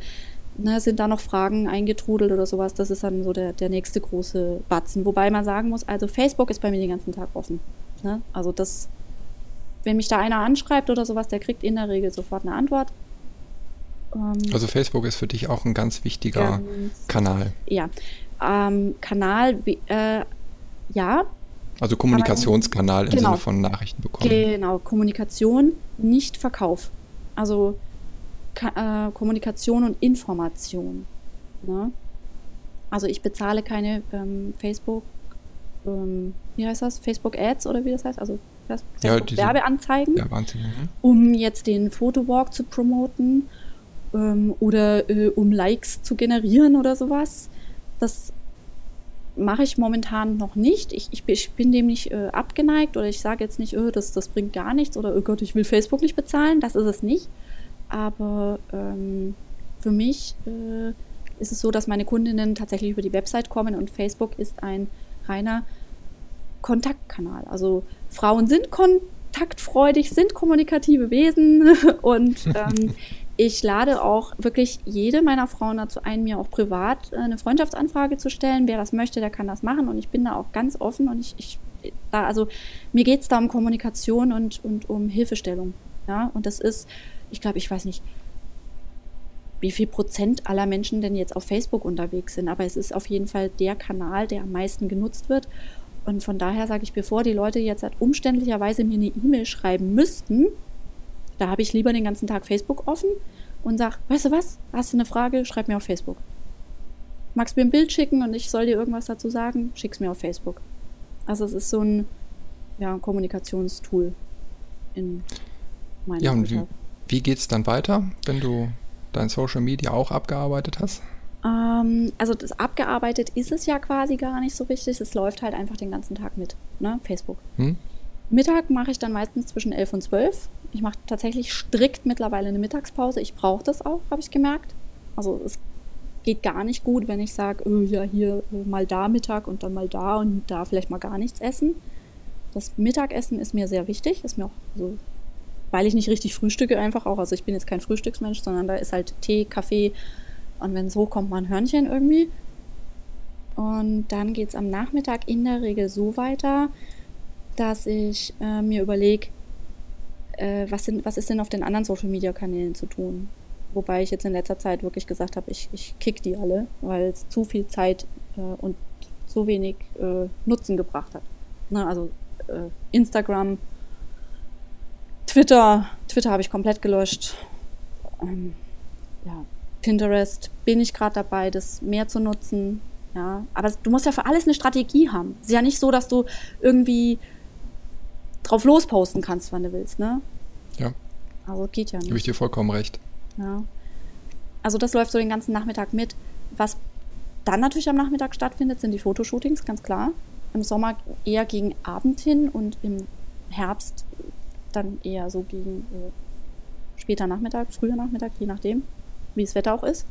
ne, sind da noch Fragen eingetrudelt oder sowas, das ist dann so der, der nächste große Batzen. Wobei man sagen muss, also Facebook ist bei mir den ganzen Tag offen. Ne? Also das wenn mich da einer anschreibt oder sowas, der kriegt in der Regel sofort eine Antwort. Ähm, also Facebook ist für dich auch ein ganz wichtiger ganz, Kanal. Ja, ähm, Kanal, äh, ja. Also Kommunikationskanal im genau, Sinne von Nachrichten bekommen. Genau, Kommunikation, nicht Verkauf. Also Ka äh, Kommunikation und Information. Ne? Also ich bezahle keine ähm, Facebook, ähm, wie heißt das? Facebook Ads oder wie das heißt? Also Facebook ja, Werbeanzeigen, Werbeanzeigen mhm. um jetzt den Fotowalk zu promoten ähm, oder äh, um Likes zu generieren oder sowas. Das mache ich momentan noch nicht. Ich, ich, ich bin dem nicht äh, abgeneigt oder ich sage jetzt nicht, oh, das, das bringt gar nichts oder oh Gott, ich will Facebook nicht bezahlen. Das ist es nicht. Aber ähm, für mich äh, ist es so, dass meine Kundinnen tatsächlich über die Website kommen und Facebook ist ein reiner Kontaktkanal. Also Frauen sind kontaktfreudig, sind kommunikative Wesen und ähm, ich lade auch wirklich jede meiner Frauen dazu ein, mir auch privat äh, eine Freundschaftsanfrage zu stellen. Wer das möchte, der kann das machen und ich bin da auch ganz offen und ich, ich da, also mir geht es da um Kommunikation und, und um Hilfestellung. Ja, und das ist, ich glaube, ich weiß nicht, wie viel Prozent aller Menschen denn jetzt auf Facebook unterwegs sind, aber es ist auf jeden Fall der Kanal, der am meisten genutzt wird. Und von daher sage ich, bevor die Leute jetzt halt umständlicherweise mir eine E-Mail schreiben müssten, da habe ich lieber den ganzen Tag Facebook offen und sage, weißt du was, hast du eine Frage, schreib mir auf Facebook. Magst du mir ein Bild schicken und ich soll dir irgendwas dazu sagen, schick's mir auf Facebook. Also es ist so ein ja, Kommunikationstool in meinem Ja, und wie, wie geht es dann weiter, wenn du dein Social Media auch abgearbeitet hast? Ähm, also das abgearbeitet ist es ja quasi gar nicht so richtig. Es läuft halt einfach den ganzen Tag mit, ne? Facebook. Hm? Mittag mache ich dann meistens zwischen 11 und 12. Ich mache tatsächlich strikt mittlerweile eine Mittagspause. Ich brauche das auch, habe ich gemerkt. Also es geht gar nicht gut, wenn ich sage, oh, ja, hier äh, mal da Mittag und dann mal da und da vielleicht mal gar nichts essen. Das Mittagessen ist mir sehr wichtig, ist mir auch so weil ich nicht richtig frühstücke einfach auch. Also ich bin jetzt kein Frühstücksmensch, sondern da ist halt Tee, Kaffee und wenn es hochkommt, mal ein Hörnchen irgendwie. Und dann geht es am Nachmittag in der Regel so weiter, dass ich äh, mir überlege, äh, was, was ist denn auf den anderen Social-Media-Kanälen zu tun. Wobei ich jetzt in letzter Zeit wirklich gesagt habe, ich, ich kick die alle, weil es zu viel Zeit äh, und so wenig äh, Nutzen gebracht hat. Na, also äh, Instagram, Twitter, Twitter habe ich komplett gelöscht. Ähm, ja, Pinterest bin ich gerade dabei, das mehr zu nutzen. Ja, aber du musst ja für alles eine Strategie haben. Es ist ja nicht so, dass du irgendwie drauf losposten kannst, wann du willst, ne? Ja. Also geht ja nicht. Gebe ich dir vollkommen recht. Ja. Also das läuft so den ganzen Nachmittag mit. Was dann natürlich am Nachmittag stattfindet, sind die Fotoshootings, ganz klar. Im Sommer eher gegen Abend hin und im Herbst dann eher so gegen äh, später Nachmittag, früher Nachmittag, je nachdem, wie das Wetter auch ist.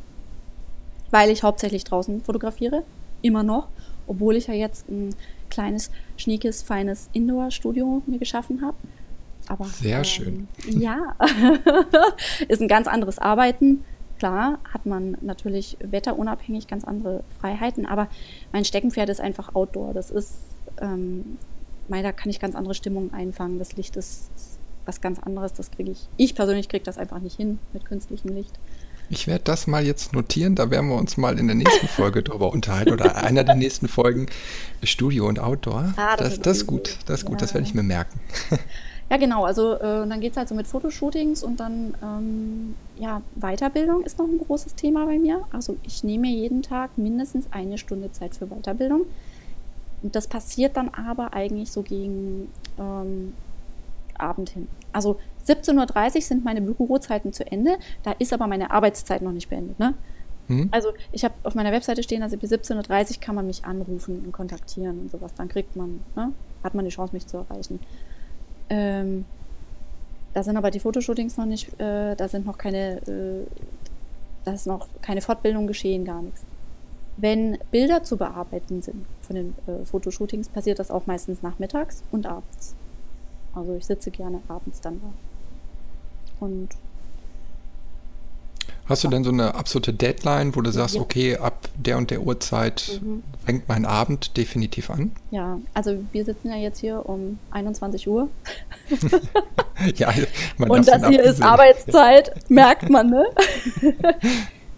Weil ich hauptsächlich draußen fotografiere, immer noch, obwohl ich ja jetzt ein kleines, schniekes, feines Indoor-Studio mir geschaffen habe. Aber, Sehr ähm, schön. Ja, ist ein ganz anderes Arbeiten. Klar hat man natürlich wetterunabhängig ganz andere Freiheiten, aber mein Steckenpferd ist einfach Outdoor. Das ist ähm, Mai, da kann ich ganz andere Stimmungen einfangen. Das Licht ist was ganz anderes. Das kriege ich. Ich persönlich kriege das einfach nicht hin mit künstlichem Licht. Ich werde das mal jetzt notieren, da werden wir uns mal in der nächsten Folge drüber unterhalten oder einer der nächsten Folgen Studio und Outdoor. Ah, das, das, das ist gut, das ist gut, ja. das werde ich mir merken. Ja, genau, also äh, dann geht es halt so mit Fotoshootings und dann, ähm, ja, Weiterbildung ist noch ein großes Thema bei mir. Also ich nehme jeden Tag mindestens eine Stunde Zeit für Weiterbildung. Und das passiert dann aber eigentlich so gegen ähm, Abend hin. Also 17.30 Uhr sind meine Bürozeiten zu Ende, da ist aber meine Arbeitszeit noch nicht beendet. Ne? Mhm. Also ich habe auf meiner Webseite stehen, also bis 17.30 Uhr kann man mich anrufen und kontaktieren und sowas. Dann kriegt man, ne? hat man die Chance, mich zu erreichen. Ähm, da sind aber die Fotoshootings noch nicht, äh, da sind noch keine, äh, da ist noch keine Fortbildung geschehen, gar nichts. Wenn Bilder zu bearbeiten sind von den äh, Fotoshootings, passiert das auch meistens nachmittags und abends. Also ich sitze gerne abends dann da. Und Hast du denn so eine absolute Deadline, wo du sagst, ja. okay, ab der und der Uhrzeit mhm. fängt mein Abend definitiv an. Ja, also wir sitzen ja jetzt hier um 21 Uhr. ja, man Und das hier ist Arbeitszeit, merkt man, ne?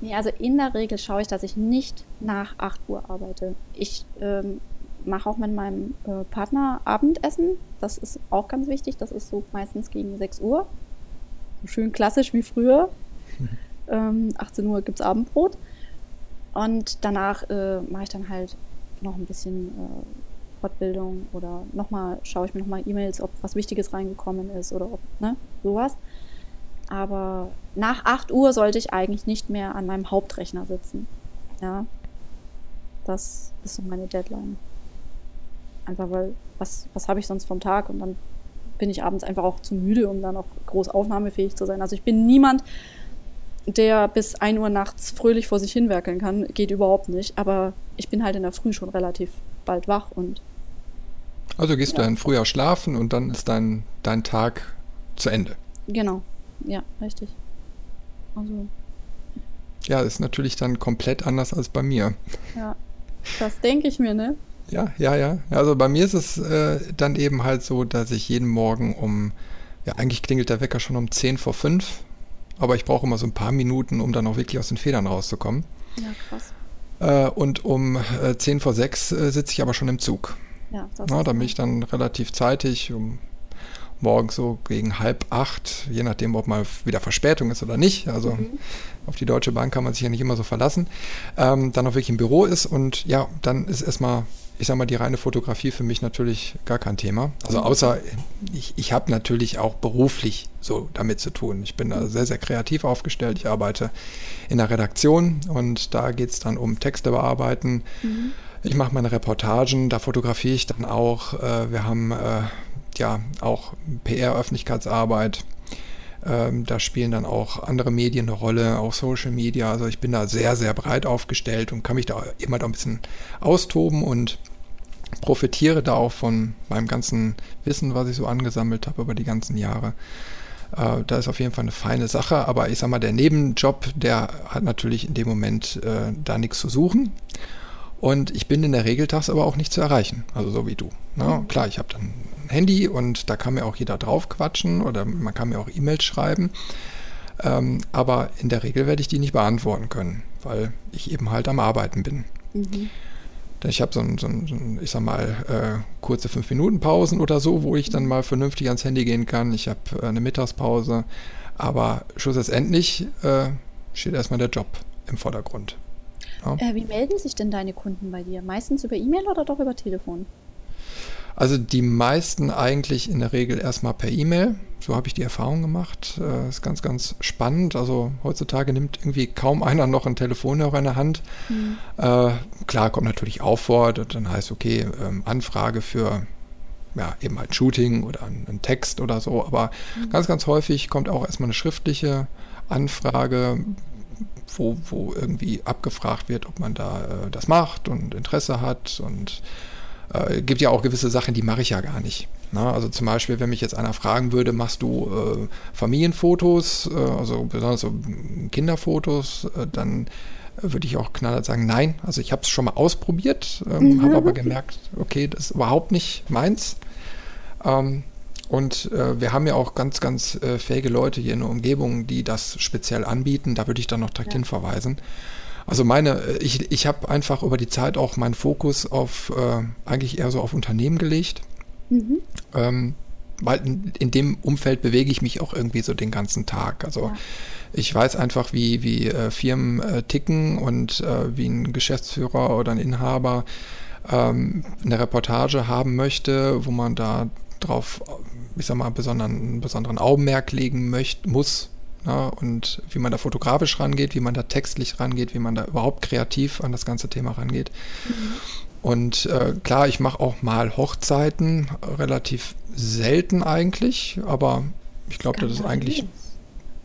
nee, also in der Regel schaue ich, dass ich nicht nach 8 Uhr arbeite. Ich ähm, mache auch mit meinem äh, Partner Abendessen. Das ist auch ganz wichtig. Das ist so meistens gegen 6 Uhr. Schön klassisch wie früher. Ähm, 18 Uhr gibt es Abendbrot. Und danach äh, mache ich dann halt noch ein bisschen äh, Fortbildung oder nochmal, schaue ich mir nochmal E-Mails, ob was Wichtiges reingekommen ist oder ob, ne, sowas. Aber nach 8 Uhr sollte ich eigentlich nicht mehr an meinem Hauptrechner sitzen. Ja. Das ist so meine Deadline. Einfach weil, was, was habe ich sonst vom Tag? Und dann bin ich abends einfach auch zu müde, um dann auch groß aufnahmefähig zu sein. Also ich bin niemand, der bis 1 Uhr nachts fröhlich vor sich hinwerkeln kann. Geht überhaupt nicht. Aber ich bin halt in der Früh schon relativ bald wach und. Also gehst ja. du dann früher schlafen und dann ist dein, dein Tag zu Ende. Genau. Ja, richtig. Also. Ja, ist natürlich dann komplett anders als bei mir. Ja, das denke ich mir, ne? Ja, ja, ja. Also bei mir ist es äh, dann eben halt so, dass ich jeden Morgen um, ja, eigentlich klingelt der Wecker schon um 10 vor 5, aber ich brauche immer so ein paar Minuten, um dann auch wirklich aus den Federn rauszukommen. Ja, krass. Äh, und um äh, 10 vor 6 äh, sitze ich aber schon im Zug. Ja, das Na, da bin ich dann relativ zeitig, um morgens so gegen halb acht, je nachdem, ob mal wieder Verspätung ist oder nicht. Also mhm. auf die Deutsche Bahn kann man sich ja nicht immer so verlassen. Ähm, dann auch wirklich im Büro ist und ja, dann ist erstmal ich sag mal, die reine Fotografie für mich natürlich gar kein Thema. Also mhm. außer, ich, ich habe natürlich auch beruflich so damit zu tun. Ich bin da sehr, sehr kreativ aufgestellt. Ich arbeite in der Redaktion und da geht es dann um Texte bearbeiten. Mhm. Ich mache meine Reportagen, da fotografiere ich dann auch. Äh, wir haben äh, ja auch PR-Öffentlichkeitsarbeit. Ähm, da spielen dann auch andere Medien eine Rolle, auch Social Media. Also ich bin da sehr, sehr breit aufgestellt und kann mich da immer da ein bisschen austoben und profitiere da auch von meinem ganzen Wissen, was ich so angesammelt habe über die ganzen Jahre. Äh, da ist auf jeden Fall eine feine Sache, aber ich sag mal, der Nebenjob, der hat natürlich in dem Moment äh, da nichts zu suchen. Und ich bin in der Regel tagsüber auch nicht zu erreichen, also so wie du. Ne? Mhm. Klar, ich habe dann Handy und da kann mir auch jeder drauf quatschen oder man kann mir auch E-Mails schreiben. Ähm, aber in der Regel werde ich die nicht beantworten können, weil ich eben halt am Arbeiten bin. Mhm. Ich habe so ein, so ein, ich sag mal, äh, kurze 5-Minuten-Pausen oder so, wo ich dann mal vernünftig ans Handy gehen kann. Ich habe äh, eine Mittagspause. Aber schlussendlich äh, steht erstmal der Job im Vordergrund. Ja. Äh, wie melden sich denn deine Kunden bei dir? Meistens über E-Mail oder doch über Telefon? Also die meisten eigentlich in der Regel erstmal per E-Mail. So habe ich die Erfahrung gemacht. Äh, ist ganz, ganz spannend. Also heutzutage nimmt irgendwie kaum einer noch ein Telefonhörer in der Hand. Mhm. Äh, klar, kommt natürlich auch vor, dann heißt okay, ähm, Anfrage für ja, eben halt Shooting oder ein, ein Text oder so. Aber mhm. ganz, ganz häufig kommt auch erstmal eine schriftliche Anfrage, wo, wo irgendwie abgefragt wird, ob man da äh, das macht und Interesse hat und äh, gibt ja auch gewisse Sachen, die mache ich ja gar nicht. Na, also zum Beispiel, wenn mich jetzt einer fragen würde, machst du äh, Familienfotos, äh, also besonders so Kinderfotos, äh, dann würde ich auch knallhart sagen, nein. Also ich habe es schon mal ausprobiert, ähm, mhm. habe aber gemerkt, okay, das ist überhaupt nicht meins. Ähm, und äh, wir haben ja auch ganz, ganz äh, fähige Leute hier in der Umgebung, die das speziell anbieten. Da würde ich dann noch direkt ja. hinverweisen. Also meine, äh, ich, ich habe einfach über die Zeit auch meinen Fokus auf äh, eigentlich eher so auf Unternehmen gelegt. Mhm. Ähm, weil in, in, dem Umfeld bewege ich mich auch irgendwie so den ganzen Tag. Also ja. ich weiß einfach, wie, wie äh, Firmen äh, ticken und äh, wie ein Geschäftsführer oder ein Inhaber ähm, eine Reportage haben möchte, wo man da drauf, ich sag mal, besonderen, besonderen Augenmerk legen möchte, muss, ja, und wie man da fotografisch rangeht, wie man da textlich rangeht, wie man da überhaupt kreativ an das ganze Thema rangeht. Mhm. Und äh, klar, ich mache auch mal Hochzeiten, relativ selten eigentlich, aber ich glaube, das ist eigentlich.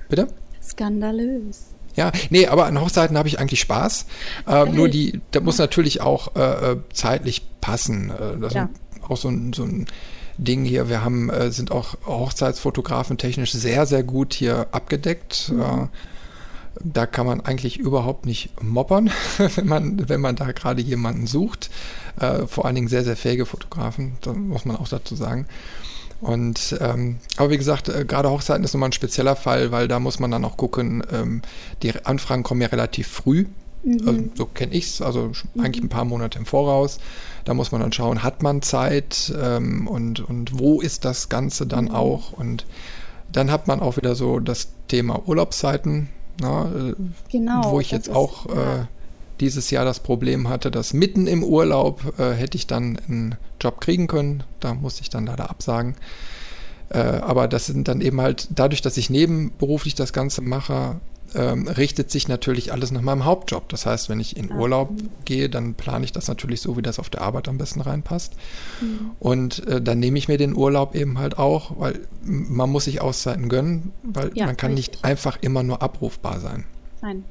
Bitte? Skandalös. Ja, nee, aber an Hochzeiten habe ich eigentlich Spaß. Äh, nur die, da muss natürlich auch äh, äh zeitlich passen. Äh, das ja. ist auch so ein, so ein Ding hier. Wir haben, äh, sind auch Hochzeitsfotografen technisch sehr, sehr gut hier abgedeckt. Mhm. Äh, Da kann man eigentlich überhaupt nicht moppern, wenn man, wenn man da gerade jemanden sucht. Äh, vor allen Dingen sehr, sehr fähige Fotografen, da muss man auch dazu sagen. Und ähm, aber wie gesagt, äh, gerade Hochzeiten ist nochmal ein spezieller Fall, weil da muss man dann auch gucken, ähm, die Anfragen kommen ja relativ früh. Mhm. Also, so kenne ich es, also mhm. eigentlich ein paar Monate im Voraus. Da muss man dann schauen, hat man Zeit ähm, und, und wo ist das Ganze dann mhm. auch. Und dann hat man auch wieder so das Thema Urlaubszeiten, na, äh, genau, wo ich jetzt auch ja. äh, dieses Jahr das Problem hatte, dass mitten im Urlaub äh, hätte ich dann einen Job kriegen können. Da musste ich dann leider absagen. Äh, aber das sind dann eben halt, dadurch, dass ich nebenberuflich das Ganze mache, ähm, richtet sich natürlich alles nach meinem Hauptjob. Das heißt, wenn ich in Urlaub gehe, dann plane ich das natürlich so, wie das auf der Arbeit am besten reinpasst. Mhm. Und äh, dann nehme ich mir den Urlaub eben halt auch, weil man muss sich Auszeiten gönnen, weil ja, man kann richtig. nicht einfach immer nur abrufbar sein. Nein,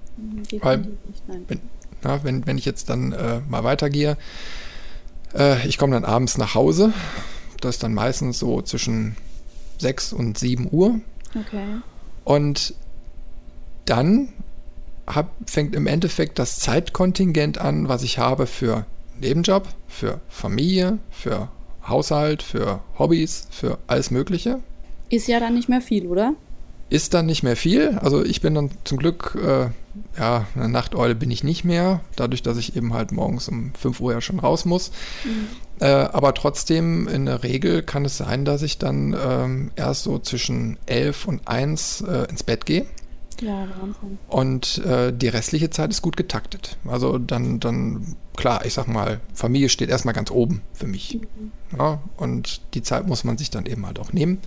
weil, nicht, nein. Wenn, na, wenn, wenn ich jetzt dann äh, mal weitergehe, äh, ich komme dann abends nach Hause. Das ist dann meistens so zwischen 6 und 7 Uhr. Okay. Und dann hab, fängt im Endeffekt das Zeitkontingent an, was ich habe für Nebenjob, für Familie, für Haushalt, für Hobbys, für alles Mögliche. Ist ja dann nicht mehr viel, oder? Ist dann nicht mehr viel. Also ich bin dann zum Glück, äh, ja, eine Nachteule bin ich nicht mehr, dadurch, dass ich eben halt morgens um 5 Uhr ja schon raus muss. Mhm. Äh, aber trotzdem, in der Regel kann es sein, dass ich dann ähm, erst so zwischen 11 und 1 äh, ins Bett gehe. Ja, Wahnsinn. Und äh, die restliche Zeit ist gut getaktet. Also dann, dann, klar, ich sag mal, Familie steht erstmal ganz oben für mich. Mhm. Ja, und die Zeit muss man sich dann eben halt auch nehmen.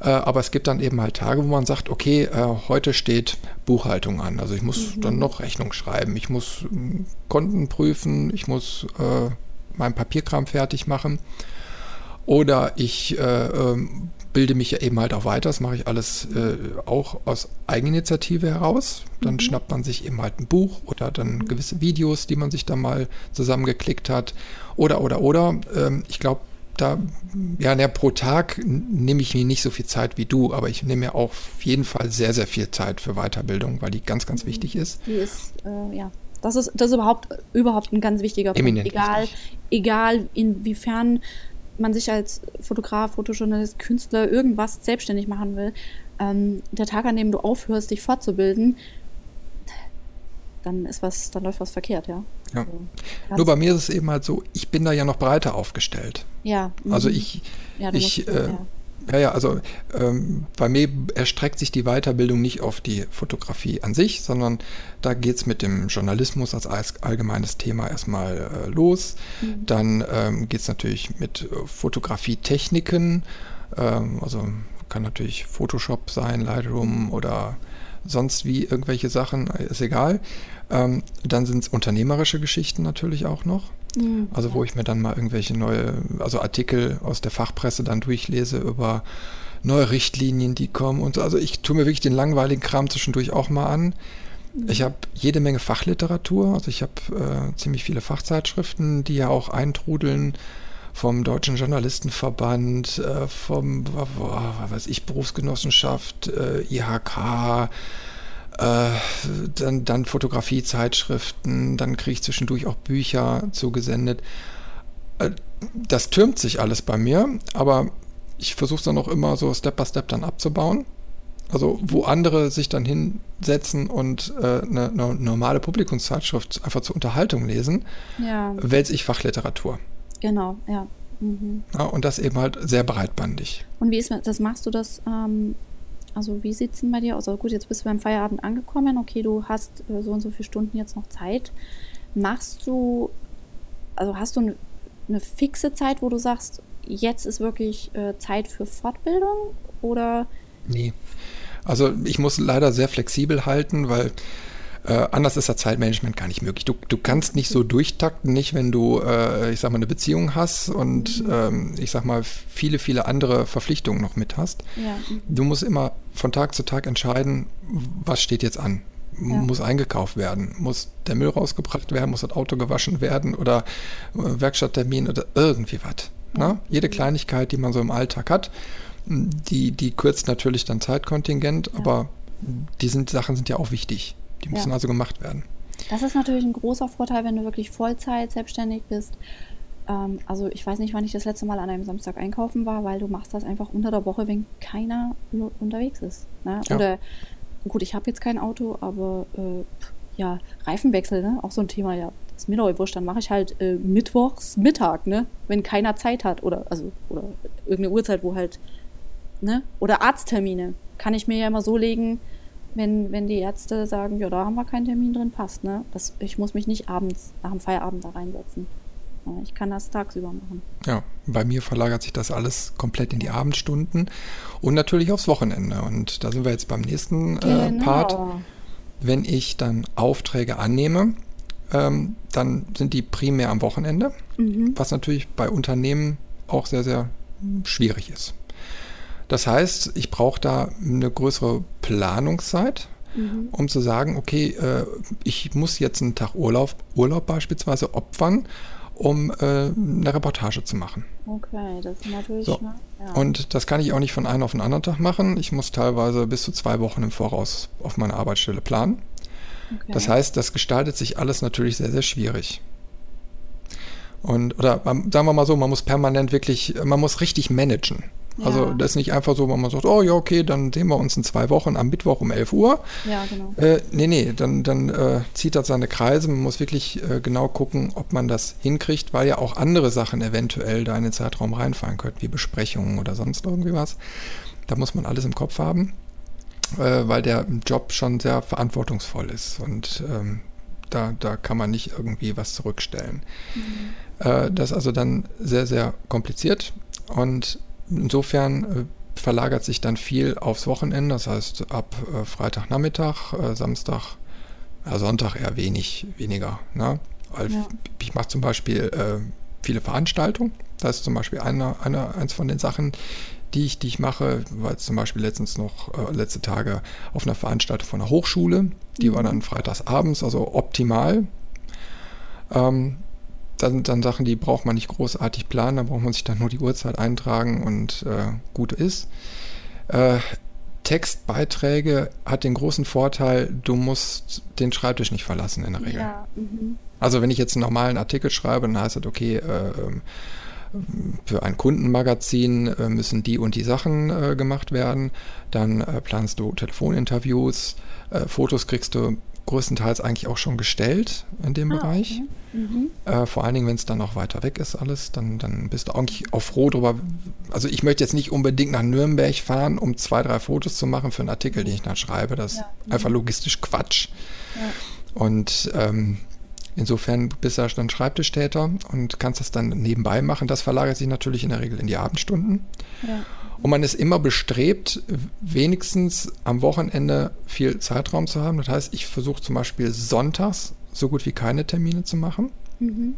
Äh, aber es gibt dann eben halt Tage, wo man sagt, okay, äh, heute steht Buchhaltung an. Also ich muss mhm. dann noch Rechnung schreiben, ich muss äh, Konten prüfen, ich muss äh, meinen Papierkram fertig machen. Oder ich äh, ähm, bilde mich ja eben halt auch weiter. Das mache ich alles äh, auch aus Eigeninitiative heraus. Dann mhm. schnappt man sich eben halt ein Buch oder dann mhm. gewisse Videos, die man sich da mal zusammengeklickt hat. Oder, oder, oder. Ähm, ich glaube, da, ja, na, pro Tag nehme ich mir nicht so viel Zeit wie du, aber ich nehme mir auch auf jeden Fall sehr, sehr viel Zeit für Weiterbildung, weil die ganz, ganz mhm. wichtig ist. Die ist, äh, ja. Das ist, das ist überhaupt, überhaupt ein ganz wichtiger Eminent Punkt. Egal, egal inwiefern man sich als Fotograf, Fotojournalist, Künstler irgendwas selbstständig machen will, ähm, der Tag, an dem du aufhörst, dich fortzubilden, dann ist was, dann läuft was verkehrt, ja. ja. Also, Nur bei mir ist es eben halt so, ich bin da ja noch breiter aufgestellt. Ja. Also mhm. ich, ja, ich, äh, ja. Ja, ja, also ähm, bei mir erstreckt sich die Weiterbildung nicht auf die Fotografie an sich, sondern da geht es mit dem Journalismus als allgemeines Thema erstmal äh, los. Mhm. Dann ähm, geht es natürlich mit äh, Fotografietechniken, ähm, also kann natürlich Photoshop sein, Lightroom oder sonst wie irgendwelche Sachen, ist egal. Ähm, dann sind es unternehmerische Geschichten natürlich auch noch. Mhm. Also wo ich mir dann mal irgendwelche neue, also Artikel aus der Fachpresse dann durchlese über neue Richtlinien, die kommen und so. Also ich tue mir wirklich den langweiligen Kram zwischendurch auch mal an. Mhm. Ich habe jede Menge Fachliteratur, also ich habe äh, ziemlich viele Fachzeitschriften, die ja auch eintrudeln vom Deutschen Journalistenverband, äh, vom, was ich, Berufsgenossenschaft, äh, IHK, äh, dann, dann Fotografiezeitschriften, dann kriege ich zwischendurch auch Bücher zugesendet. Das türmt sich alles bei mir, aber ich versuche es dann auch immer so Step by Step dann abzubauen. Also wo andere sich dann hinsetzen und äh, eine, eine, normale Publikumszeitschrift einfach zur Unterhaltung lesen, ja. wälze ich Fachliteratur. Genau, ja. Mhm. ja. Und das eben halt sehr breitbandig. Und wie ist das? Machst du das ähm, also wie sieht es denn bei dir aus? Also gut, jetzt bist du beim Feierabend angekommen. Okay, du hast äh, so und so viele Stunden jetzt noch Zeit. Machst du, also hast du eine, eine fixe Zeit, wo du sagst, jetzt ist wirklich äh, Zeit für Fortbildung oder? Nee. Also ich muss leider sehr flexibel halten, weil äh, anders ist das Zeitmanagement gar nicht möglich. Du, du kannst nicht so durchtakten, nicht wenn du, äh, ich sag mal, eine Beziehung hast und mhm. ähm, ich sag mal, viele, viele andere Verpflichtungen noch mit hast. Ja. Du musst immer von Tag zu Tag entscheiden, was steht jetzt an. Ja. Muss eingekauft werden, muss der Müll rausgebracht werden, muss das Auto gewaschen werden oder äh, Werkstatttermin oder irgendwie was. Ne? Jede Kleinigkeit, die man so im Alltag hat, die, die kürzt natürlich dann Zeitkontingent, ja. aber die sind, Sachen sind ja auch wichtig. Die müssen Ja. also gemacht werden. Das ist natürlich ein großer Vorteil, wenn du wirklich Vollzeit selbstständig bist. Ähm, also ich weiß nicht, wann ich das letzte Mal an einem Samstag einkaufen war, weil du machst das einfach unter der Woche, wenn keiner unterwegs ist. Ne? Ja. Oder gut, ich habe jetzt kein Auto, aber äh, ja, Reifenwechsel, ne? Auch so ein Thema, ja. Ist mir doch wurscht, dann mache ich halt äh, mittwochs Mittag, ne? Wenn keiner Zeit hat oder also oder irgendeine Uhrzeit, wo halt ne? Oder Arzttermine. Kann ich mir ja immer so legen, wenn, wenn die Ärzte sagen, ja, da haben wir keinen Termin drin, passt, ne? Das, ich muss mich nicht abends, nach dem Feierabend da reinsetzen. Ich kann das tagsüber machen. Ja, bei mir verlagert sich das alles komplett in die Abendstunden und natürlich aufs Wochenende. Und da sind wir jetzt beim nächsten äh, Genau. Part. Wenn ich dann Aufträge annehme, ähm, dann sind die primär am Wochenende, Mhm. was natürlich bei Unternehmen auch sehr, sehr schwierig ist. Das heißt, ich brauche da eine größere Planungszeit, Mhm. um zu sagen, okay, äh, ich muss jetzt einen Tag Urlaub, Urlaub beispielsweise opfern, um äh, eine Reportage zu machen. Okay, das ist natürlich. So. Ne? Ja. Und das kann ich auch nicht von einem auf den anderen Tag machen. Ich muss teilweise bis zu zwei Wochen im Voraus auf meine Arbeitsstelle planen. okay. Das heißt, das gestaltet sich alles natürlich sehr, sehr schwierig. Und, oder ähm, sagen wir mal so, man muss permanent wirklich, man muss richtig managen. Also Ja. das ist nicht einfach so, wenn man sagt, oh ja, okay, dann sehen wir uns in zwei Wochen am Mittwoch um 11 Uhr. Ja, genau. Äh, nee, nee, dann, dann äh, zieht das seine Kreise. Man muss wirklich äh, genau gucken, ob man das hinkriegt, weil ja auch andere Sachen eventuell da in den Zeitraum reinfallen können, wie Besprechungen oder sonst irgendwie was. Da muss man alles im Kopf haben, äh, weil der Job schon sehr verantwortungsvoll ist und ähm, da, da kann man nicht irgendwie was zurückstellen. Äh, das ist also dann sehr, sehr kompliziert und insofern äh, verlagert sich dann viel aufs Wochenende, das heißt ab äh, Freitagnachmittag, äh, Samstag, Sonntag eher wenig, weniger. Ne? Weil Ja. Ich mache zum Beispiel viele Veranstaltungen. Das ist zum Beispiel eine, eine, eins von den Sachen, die ich, die ich mache, war jetzt zum Beispiel letztens noch, äh, letzte Tage auf einer Veranstaltung von einer Hochschule. Die war dann freitags abends, also optimal. Ähm, dann sind dann Sachen, die braucht man nicht großartig planen, da braucht man sich dann nur die Uhrzeit eintragen und äh, gut ist. Äh, Textbeiträge hat den großen Vorteil, du musst den Schreibtisch nicht verlassen in der Regel. Ja, mhm. Also wenn ich jetzt einen normalen Artikel schreibe, dann heißt das, okay, äh, ähm, für ein Kundenmagazin äh, müssen die und die Sachen äh, gemacht werden. Dann äh, planst du Telefoninterviews, äh, Fotos kriegst du größtenteils eigentlich auch schon gestellt in dem Ah, Bereich. okay. Mhm. Äh, vor allen Dingen, wenn es dann noch weiter weg ist alles, dann, dann bist du eigentlich auch froh drüber. Also ich möchte jetzt nicht unbedingt nach Nürnberg fahren, um zwei, drei Fotos zu machen für einen Artikel, den ich dann schreibe. Das ist Ja. einfach logistisch Quatsch. Ja. Und ähm, insofern bist du dann Schreibtischtäter und kannst das dann nebenbei machen. Das verlagert sich natürlich in der Regel in die Abendstunden. Ja. Und man ist immer bestrebt, wenigstens am Wochenende viel Zeitraum zu haben. Das heißt, ich versuche zum Beispiel sonntags so gut wie keine Termine zu machen. Mhm.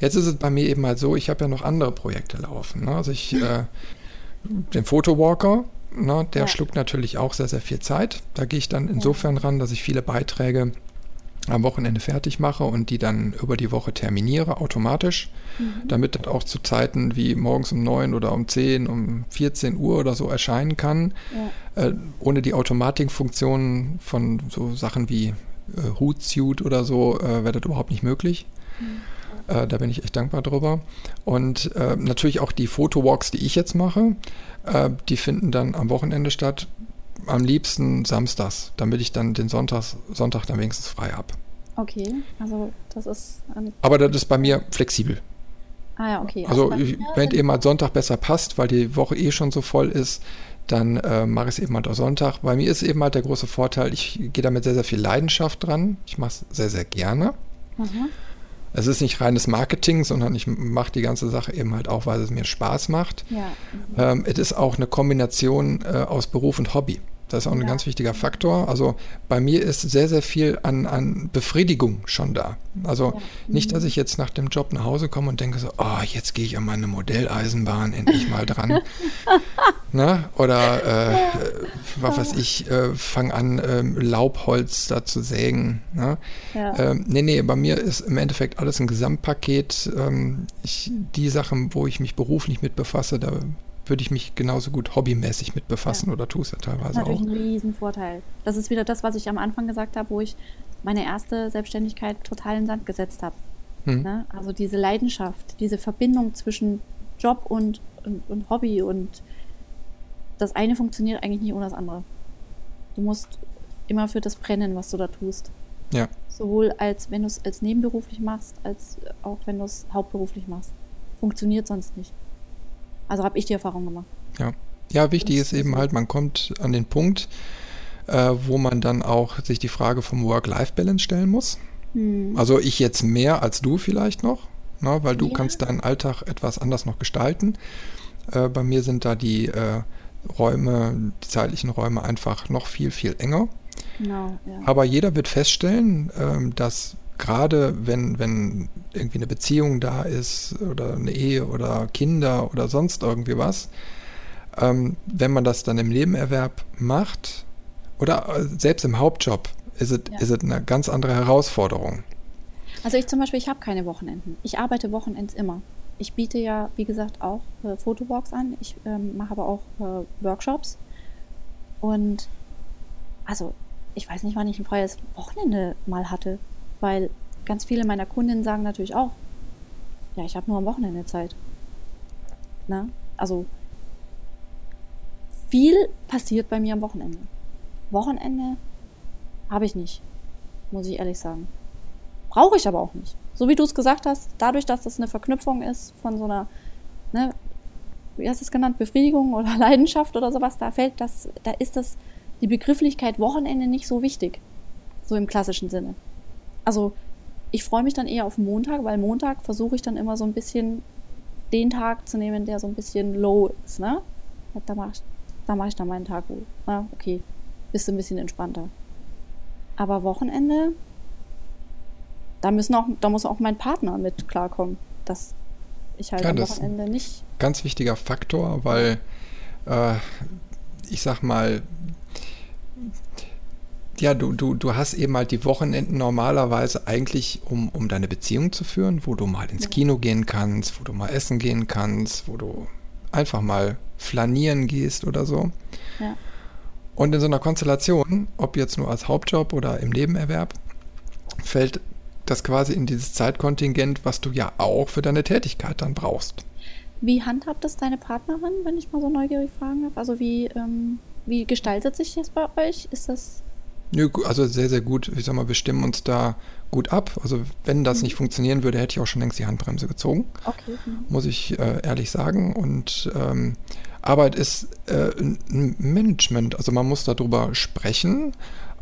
Jetzt ist es bei mir eben halt so, ich habe ja noch andere Projekte laufen. Ne? Also ich, äh, den Photowalker, ne, der Ja. schluckt natürlich auch sehr, sehr viel Zeit. Da gehe ich dann insofern ran, dass ich viele Beiträge am Wochenende fertig mache und die dann über die Woche terminiere, automatisch, damit das auch zu Zeiten wie morgens um 9 oder um 10, um 14 Uhr oder so erscheinen kann. Ja. Äh, ohne die Automatikfunktionen von so Sachen wie äh, Hootsuite oder so äh, wäre das überhaupt nicht möglich. Äh, da bin ich echt dankbar drüber. Und äh, natürlich auch die Fotowalks, die ich jetzt mache, äh, die finden dann am Wochenende statt. Am liebsten samstags, damit ich dann den Sonntags, Sonntag dann wenigstens frei habe. Okay, also das ist. Ein, Aber das ist bei mir flexibel. ah ja, okay. Also, mir wenn eben halt Sonntag besser passt, weil die Woche eh schon so voll ist, dann äh, mache ich es eben halt auch Sonntag. Bei mir ist eben halt der große Vorteil, ich gehe da mit sehr, sehr viel Leidenschaft dran. Ich mache es sehr, sehr gerne. Aha. Es ist nicht reines Marketing, sondern ich mache die ganze Sache eben halt auch, weil es mir Spaß macht. Ja. Ähm, es ist auch eine Kombination äh, aus Beruf und Hobby. Das ist auch ein Ja. ganz wichtiger Faktor. Also bei mir ist sehr, sehr viel an, an Befriedigung schon da. Also Ja. nicht, dass ich jetzt nach dem Job nach Hause komme und denke so, oh, jetzt gehe ich an meine Modelleisenbahn endlich mal dran. ne? Oder äh, äh, was weiß ich, äh, fang an, ähm, Laubholz da zu sägen. Ne? Ja. Ähm, nee, nee, bei mir ist im Endeffekt alles ein Gesamtpaket. Ähm, ich, die Sachen, wo ich mich beruflich mit befasse, da würde ich mich genauso gut hobbymäßig mit befassen ja. oder tue es ja teilweise auch. Das ist natürlich auch. ein Riesenvorteil. Das ist wieder das, was ich am Anfang gesagt habe, wo ich meine erste Selbstständigkeit total in den Sand gesetzt habe. Mhm. Ne? Also diese Leidenschaft, diese Verbindung zwischen Job und, und, und Hobby und das eine funktioniert eigentlich nicht ohne das andere. Du musst immer für das brennen, was du da tust. Ja. Sowohl als wenn du es als nebenberuflich machst, als auch wenn du es hauptberuflich machst. Funktioniert sonst nicht. Also habe ich die Erfahrung gemacht. Ja. Ja, wichtig ist eben halt, man kommt an den Punkt, äh, wo man dann auch sich die Frage vom Work-Life-Balance stellen muss. Hm. Also ich jetzt mehr als du vielleicht noch, ne, weil du ja. kannst deinen Alltag etwas anders noch gestalten. Äh, bei mir sind da die äh, Räume, die zeitlichen Räume einfach noch viel, viel enger. Genau, ja. Aber jeder wird feststellen, ähm, dass gerade wenn, wenn irgendwie eine Beziehung da ist oder eine Ehe oder Kinder oder sonst irgendwie was, ähm, wenn man das dann im Nebenerwerb macht oder äh, selbst im Hauptjob, ist es, ja. ist es eine ganz andere Herausforderung. Also ich zum Beispiel, ich habe keine Wochenenden. Ich arbeite Wochenends immer. Ich biete ja, wie gesagt, auch äh, Fotowalks an. Ich ähm, mache aber auch äh, Workshops. Und also, ich weiß nicht, wann ich ein freies Wochenende mal hatte, weil ganz viele meiner Kundinnen sagen natürlich auch, ja, ich habe nur am Wochenende Zeit. Na? Also, viel passiert bei mir am Wochenende. Wochenende habe ich nicht, muss ich ehrlich sagen. Brauche ich aber auch nicht. So wie du es gesagt hast, dadurch, dass das eine Verknüpfung ist von so einer, ne, wie hast du es genannt, Befriedigung oder Leidenschaft oder sowas, da fällt das, da ist das, die Begrifflichkeit Wochenende nicht so wichtig. So im klassischen Sinne. Also, ich freue mich dann eher auf Montag, weil Montag versuche ich dann immer so ein bisschen den Tag zu nehmen, der so ein bisschen low ist, ne? Da mache ich, da mach ich dann meinen Tag, wo, na, okay, bist du ein bisschen entspannter. Aber Wochenende, da müssen auch, da muss auch mein Partner mit klarkommen, dass ich halt ja, am Wochenende nicht. Ganz wichtiger Faktor, weil äh, ich sag mal, ja, du, du, du hast eben halt die Wochenenden normalerweise eigentlich, um, um deine Beziehung zu führen, wo du mal ins Kino gehen kannst, wo du mal essen gehen kannst, wo du einfach mal flanieren gehst oder so. Ja. Und in so einer Konstellation, ob jetzt nur als Hauptjob oder im Nebenerwerb, fällt das quasi in dieses Zeitkontingent, was du ja auch für deine Tätigkeit dann brauchst. Wie handhabt das deine Partnerin, wenn ich mal so neugierig fragen darf? Also wie, ähm, wie gestaltet sich das bei euch? Ist das Nö, also sehr, sehr gut. Ich sag mal, wir stimmen uns da gut ab. Also wenn das mhm. nicht funktionieren würde, hätte ich auch schon längst die Handbremse gezogen. Okay. Mhm. Muss ich äh, ehrlich sagen. Und ähm, Arbeit ist äh, ein Management, also man muss darüber sprechen.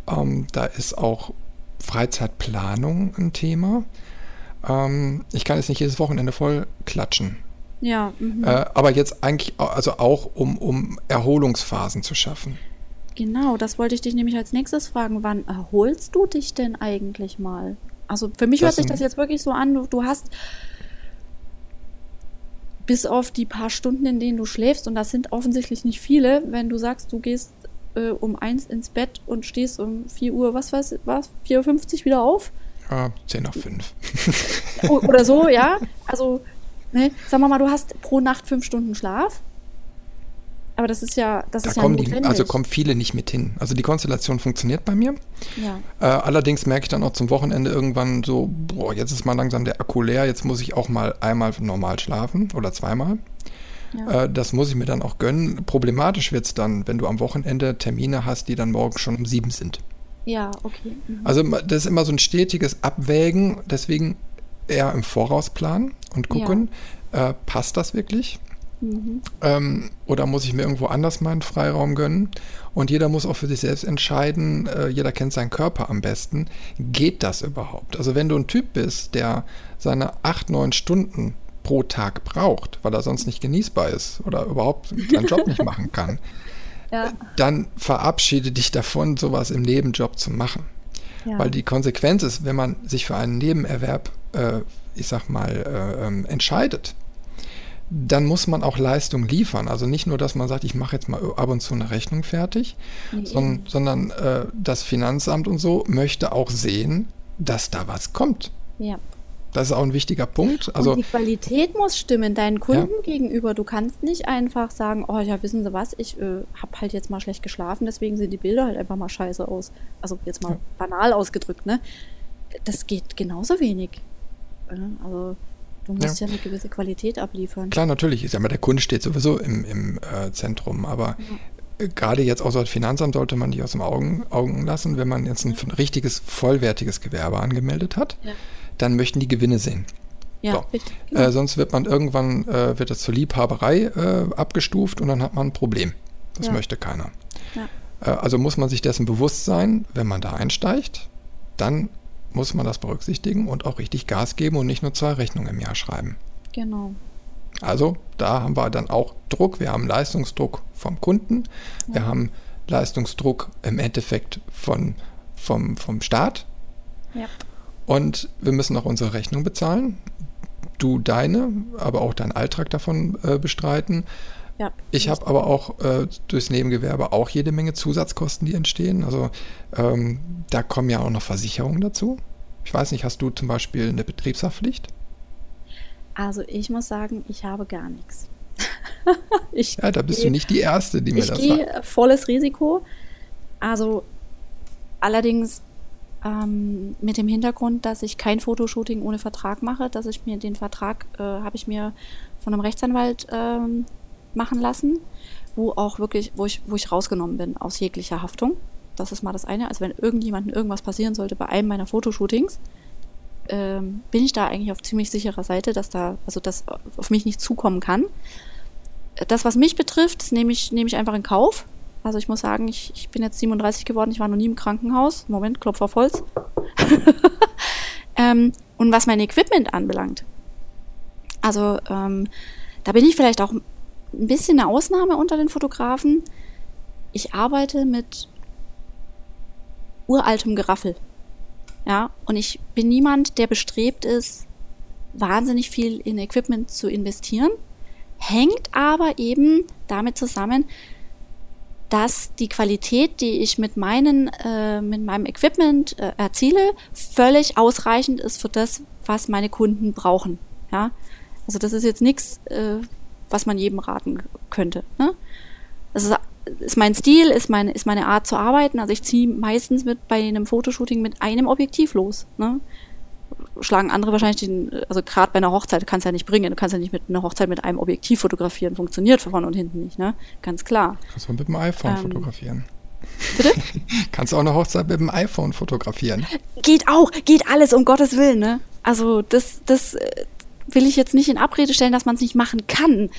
Ähm, da ist auch Freizeitplanung ein Thema. Ähm, ich kann jetzt nicht jedes Wochenende voll klatschen. Ja. Mhm. Äh, aber jetzt eigentlich, also auch um, um Erholungsphasen zu schaffen. Genau, das wollte ich dich nämlich als nächstes fragen. Wann erholst du dich denn eigentlich mal? Also für mich das hört sich das jetzt wirklich so an, du, du hast bis auf die paar Stunden, in denen du schläfst, und das sind offensichtlich nicht viele, wenn du sagst, du gehst äh, um eins ins Bett und stehst um 4 Uhr, was weiß was, 4.50 Uhr wieder auf. Ja, 10 nach 5. Oder so, ja. Also, ne, sagen wir mal, du hast pro Nacht fünf Stunden Schlaf. Aber das ist ja, das da ist ja kommen die, Also kommen viele nicht mit hin. Also die Konstellation funktioniert bei mir. Ja. Äh, allerdings merke ich dann auch zum Wochenende irgendwann so, boah, jetzt ist mal langsam der Akku leer, jetzt muss ich auch mal einmal normal schlafen oder zweimal. Ja. Äh, das muss ich mir dann auch gönnen. Problematisch wird es dann, wenn du am Wochenende Termine hast, die dann morgen schon um sieben sind. Ja, okay. Mhm. Also das ist immer so ein stetiges Abwägen, deswegen eher im Voraus planen und gucken, ja. äh, passt das wirklich? Mhm. Ähm, oder muss ich mir irgendwo anders meinen Freiraum gönnen? Und jeder muss auch für sich selbst entscheiden, äh, jeder kennt seinen Körper am besten. Geht das überhaupt? Also wenn du ein Typ bist, der seine acht, neun Stunden pro Tag braucht, weil er sonst nicht genießbar ist oder überhaupt seinen Job nicht machen kann, ja. dann verabschiede dich davon, sowas im Nebenjob zu machen. Ja. Weil die Konsequenz ist, wenn man sich für einen Nebenerwerb, äh, ich sag mal, äh, ähm, entscheidet, dann muss man auch Leistung liefern. Also nicht nur, dass man sagt, ich mache jetzt mal ab und zu eine Rechnung fertig, nee, sondern, sondern äh, das Finanzamt und so möchte auch sehen, dass da was kommt. Ja. Das ist auch ein wichtiger Punkt. Also, und die Qualität muss stimmen deinen Kunden ja. gegenüber. Du kannst nicht einfach sagen, oh ja, wissen Sie was, ich äh, habe halt jetzt mal schlecht geschlafen, deswegen sehen die Bilder halt einfach mal scheiße aus. Also jetzt mal ja. banal ausgedrückt, ne? Das geht genauso wenig. Also du musst ja. ja eine gewisse Qualität abliefern. Klar, natürlich. Ich sag mal, der Kunde steht sowieso im, im äh, Zentrum, aber gerade jetzt außer Finanzamt sollte man die aus dem Augen, Augen lassen, wenn man jetzt ein ja. richtiges, vollwertiges Gewerbe angemeldet hat, ja. dann möchten die Gewinne sehen. Ja, so. genau. äh, sonst wird man irgendwann, äh, wird das zur Liebhaberei äh, abgestuft und dann hat man ein Problem. Das möchte keiner. Äh, also muss man sich dessen bewusst sein, wenn man da einsteigt, dann muss man das berücksichtigen und auch richtig Gas geben und nicht nur zwei Rechnungen im Jahr schreiben. Genau. Also da haben wir dann auch Druck. Wir haben Leistungsdruck vom Kunden. Ja. Wir haben Leistungsdruck im Endeffekt von, vom, vom Staat. Ja. Und wir müssen auch unsere Rechnung bezahlen. Du deine, aber auch deinen Alltag davon äh, bestreiten. Ja, ich habe aber auch äh, durchs Nebengewerbe auch jede Menge Zusatzkosten, die entstehen. Also ähm, da kommen ja auch noch Versicherungen dazu. Ich weiß nicht, hast du zum Beispiel eine Betriebshaftpflicht? Also ich muss sagen, ich habe gar nichts. ich ja, da bist geh, du nicht die Erste, die mir das sagt. Ich gehe volles Risiko. Also allerdings ähm, mit dem Hintergrund, dass ich kein Fotoshooting ohne Vertrag mache, dass ich mir den Vertrag, äh, habe ich mir von einem Rechtsanwalt ähm, machen lassen, wo auch wirklich, wo ich, wo ich rausgenommen bin aus jeglicher Haftung. Das ist mal das eine. Also wenn irgendjemandem irgendwas passieren sollte bei einem meiner Fotoshootings, ähm, bin ich da eigentlich auf ziemlich sicherer Seite, dass da, also das auf mich nicht zukommen kann. Das, was mich betrifft, das nehme ich, nehme ich einfach in Kauf. Also ich muss sagen, ich, ich bin jetzt 37 geworden, ich war noch nie im Krankenhaus. Moment, Klopf auf Holz. ähm, und was mein Equipment anbelangt, also ähm, da bin ich vielleicht auch ein bisschen eine Ausnahme unter den Fotografen. Ich arbeite mit uraltem Geraffel. Ja, und ich bin niemand, der bestrebt ist, wahnsinnig viel in Equipment zu investieren, hängt aber eben damit zusammen, dass die Qualität, die ich mit, meinen, äh, mit meinem Equipment äh, erziele, völlig ausreichend ist für das, was meine Kunden brauchen. Ja? Also das ist jetzt nichts, äh, was man jedem raten könnte. Ne? Das ist ist mein Stil, ist meine, ist meine Art zu arbeiten. Also ich ziehe meistens mit bei einem Fotoshooting mit einem Objektiv los. Ne? Schlagen andere wahrscheinlich den, also gerade bei einer Hochzeit kannst du ja nicht bringen. Du kannst ja nicht mit einer Hochzeit mit einem Objektiv fotografieren. Funktioniert von vorne und hinten nicht, ne? Ganz klar. Kannst du mit dem iPhone ähm, fotografieren. Bitte? Kannst du auch eine Hochzeit mit dem iPhone fotografieren? Geht auch, geht alles, um Gottes Willen, ne? Also das, das äh, will ich jetzt nicht in Abrede stellen, dass man es nicht machen kann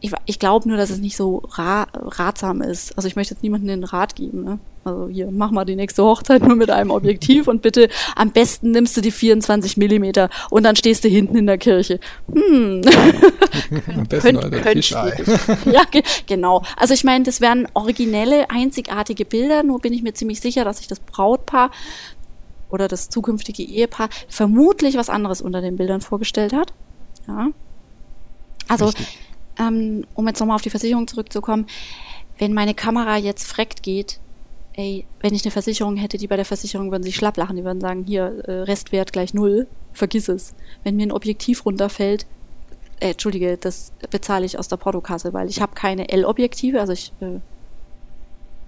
ich, ich glaube nur, dass es nicht so ra ratsam ist. Also ich möchte jetzt niemandem den Rat geben. Ne? Also hier, mach mal die nächste Hochzeit nur mit einem Objektiv und bitte am besten nimmst du die 24 Millimeter und dann stehst du hinten in der Kirche. Hm. am besten könnt, könnt ja, ge genau. Also ich meine, das wären originelle, einzigartige Bilder, nur bin ich mir ziemlich sicher, dass sich das Brautpaar oder das zukünftige Ehepaar vermutlich was anderes unter den Bildern vorgestellt hat. Ja. Also ähm, um jetzt nochmal auf die Versicherung zurückzukommen, wenn meine Kamera jetzt freckt geht, ey, wenn ich eine Versicherung hätte, die bei der Versicherung würden sich schlapp lachen, die würden sagen, hier, äh, Restwert gleich null, vergiss es. Wenn mir ein Objektiv runterfällt, äh, entschuldige, das bezahle ich aus der Portokasse, weil ich habe keine L-Objektive, also ich äh,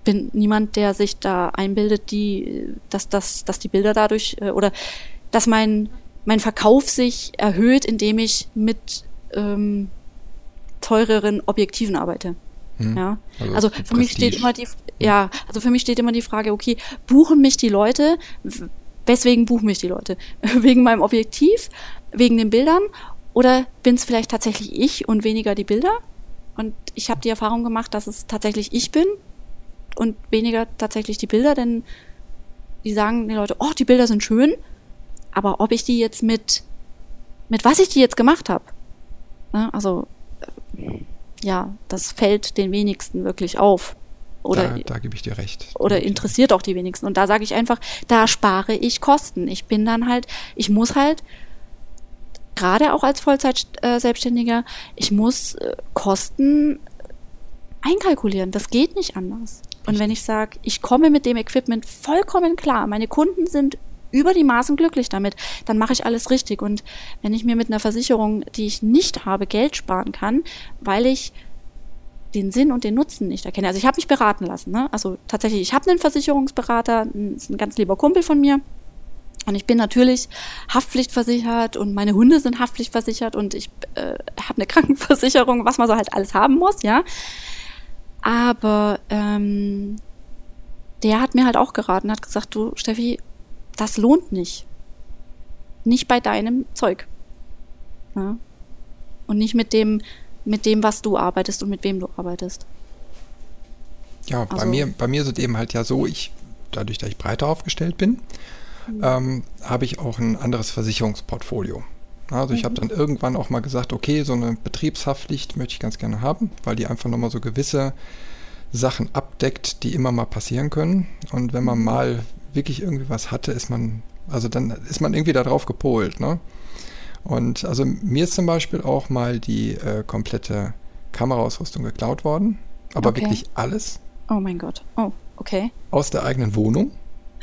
bin niemand, der sich da einbildet, die, dass, dass, dass die Bilder dadurch äh, oder dass mein, mein Verkauf sich erhöht, indem ich mit ähm, teureren Objektiven arbeite. Hm. Ja, also, also für mich steht immer die, ja, also für mich steht immer die Frage, okay, buchen mich die Leute, weswegen buchen mich die Leute? wegen meinem Objektiv, wegen den Bildern oder bin es vielleicht tatsächlich ich und weniger die Bilder? Und ich habe die Erfahrung gemacht, dass es tatsächlich ich bin und weniger tatsächlich die Bilder, denn die sagen die Leute, oh, die Bilder sind schön, aber ob ich die jetzt mit, mit was ich die jetzt gemacht habe, ne, also ja, das fällt den wenigsten wirklich auf. Oder, da, da gebe ich dir recht. Oder interessiert auch die wenigsten. Und da sage ich einfach, da spare ich Kosten. Ich bin dann halt, ich muss halt, gerade auch als Vollzeit-Selbstständiger, ich muss äh, Kosten einkalkulieren. Das geht nicht anders. Und wenn ich sage, ich komme mit dem Equipment vollkommen klar, meine Kunden sind über die Maßen glücklich damit. Dann mache ich alles richtig. Und wenn ich mir mit einer Versicherung, die ich nicht habe, Geld sparen kann, weil ich den Sinn und den Nutzen nicht erkenne. Also ich habe mich beraten lassen. Ne? Also tatsächlich, ich habe einen Versicherungsberater, ist ein ganz lieber Kumpel von mir. Und ich bin natürlich haftpflichtversichert und meine Hunde sind haftpflichtversichert und ich äh, habe eine Krankenversicherung, was man so halt alles haben muss, ja. Aber ähm, der hat mir halt auch geraten, hat gesagt, du Steffi, das lohnt nicht. Nicht bei deinem Zeug. Ja? Und nicht mit dem, mit dem, was du arbeitest und mit wem du arbeitest. Ja, also, bei mir, bei mir ist es eben halt ja so, ich, dadurch, dass ich breiter aufgestellt bin, mhm. ähm, habe ich auch ein anderes Versicherungsportfolio. Also ich mhm. habe dann irgendwann auch mal gesagt, okay, so eine Betriebshaftpflicht möchte ich ganz gerne haben, weil die einfach nochmal so gewisse Sachen abdeckt, die immer mal passieren können. Und wenn man mhm. mal wirklich irgendwie was hatte, ist man, also dann ist man irgendwie darauf gepolt, ne? Und also mir ist zum Beispiel auch mal die äh, komplette Kameraausrüstung geklaut worden, aber okay. wirklich alles. Oh mein Gott. Oh, okay. Aus der eigenen Wohnung.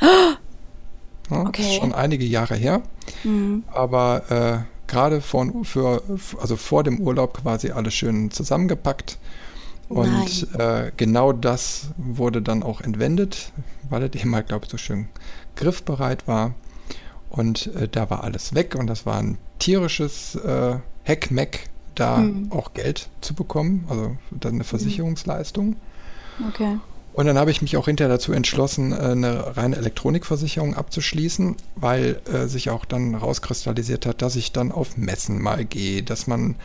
Ja, okay. Ist schon einige Jahre her. Mhm. Aber äh, gerade von für also vor dem Urlaub quasi alles schön zusammengepackt. Und äh, genau das wurde dann auch entwendet, weil er eben halt, glaube ich, so schön griffbereit war. Und äh, da war alles weg und das war ein tierisches äh, Heckmeck, da mhm. auch Geld zu bekommen, also dann eine mhm. Versicherungsleistung. Okay. Und dann habe ich mich auch hinterher dazu entschlossen, äh, eine reine Elektronikversicherung abzuschließen, weil äh, sich auch dann rauskristallisiert hat, dass ich dann auf Messen mal gehe, dass man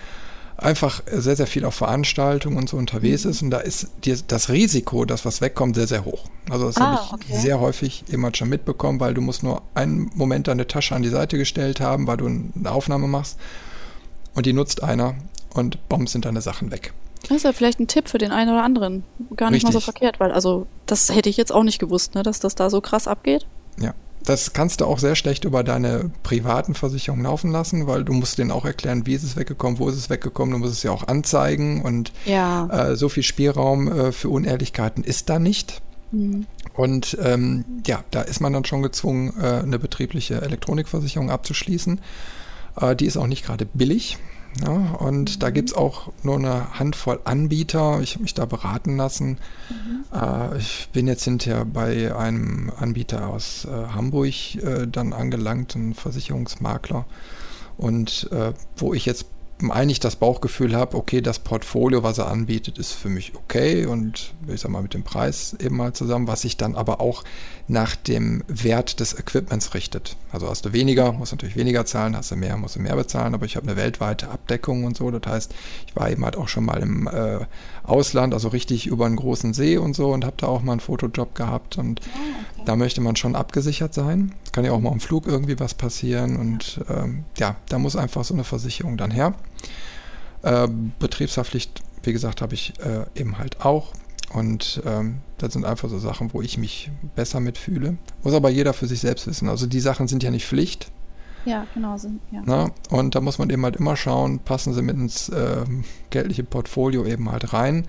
einfach sehr, sehr viel auf Veranstaltungen und so unterwegs mhm. ist. Und da ist die, das Risiko, dass was wegkommt, sehr, sehr hoch. Also das ah, habe ich okay. sehr häufig immer schon mitbekommen, weil du musst nur einen Moment deine Tasche an die Seite gestellt haben, weil du eine Aufnahme machst und die nutzt einer und bombs sind deine Sachen weg. Das ist ja vielleicht ein Tipp für den einen oder anderen. Gar nicht Richtig. mal so verkehrt, weil also das hätte ich jetzt auch nicht gewusst, ne, dass das da so krass abgeht. Ja. Das kannst du auch sehr schlecht über deine privaten Versicherungen laufen lassen, weil du musst denen auch erklären, wie ist es weggekommen, wo ist es weggekommen, du musst es ja auch anzeigen und ja. äh, so viel Spielraum äh, für Unehrlichkeiten ist da nicht. Mhm. Und ähm, ja, da ist man dann schon gezwungen, äh, eine betriebliche Elektronikversicherung abzuschließen. Äh, die ist auch nicht gerade billig. Ja, und mhm. da gibt es auch nur eine Handvoll Anbieter. Ich habe mich da beraten lassen. Mhm. Äh, ich bin jetzt hinterher bei einem Anbieter aus äh, Hamburg äh, dann angelangt, ein Versicherungsmakler. Und äh, wo ich jetzt eigentlich das Bauchgefühl habe, okay, das Portfolio, was er anbietet, ist für mich okay und ich sag mal mit dem Preis eben mal zusammen, was sich dann aber auch nach dem Wert des Equipments richtet. Also hast du weniger, musst natürlich weniger zahlen, hast du mehr, musst du mehr bezahlen, aber ich habe eine weltweite Abdeckung und so. Das heißt, ich war eben halt auch schon mal im äh, Ausland, also richtig über einen großen See und so und habe da auch mal einen Fotojob gehabt und oh, okay. da möchte man schon abgesichert sein. Kann ja auch mal im Flug irgendwie was passieren und ähm, ja, da muss einfach so eine Versicherung dann her. Äh, Betriebshaftpflicht, wie gesagt, habe ich äh, eben halt auch. Und ähm, das sind einfach so Sachen, wo ich mich besser mitfühle. Muss aber jeder für sich selbst wissen. Also die Sachen sind ja nicht Pflicht. Ja, genau. Sind, ja. Na, und da muss man eben halt immer schauen, passen sie mit ins äh, geldliche Portfolio eben halt rein.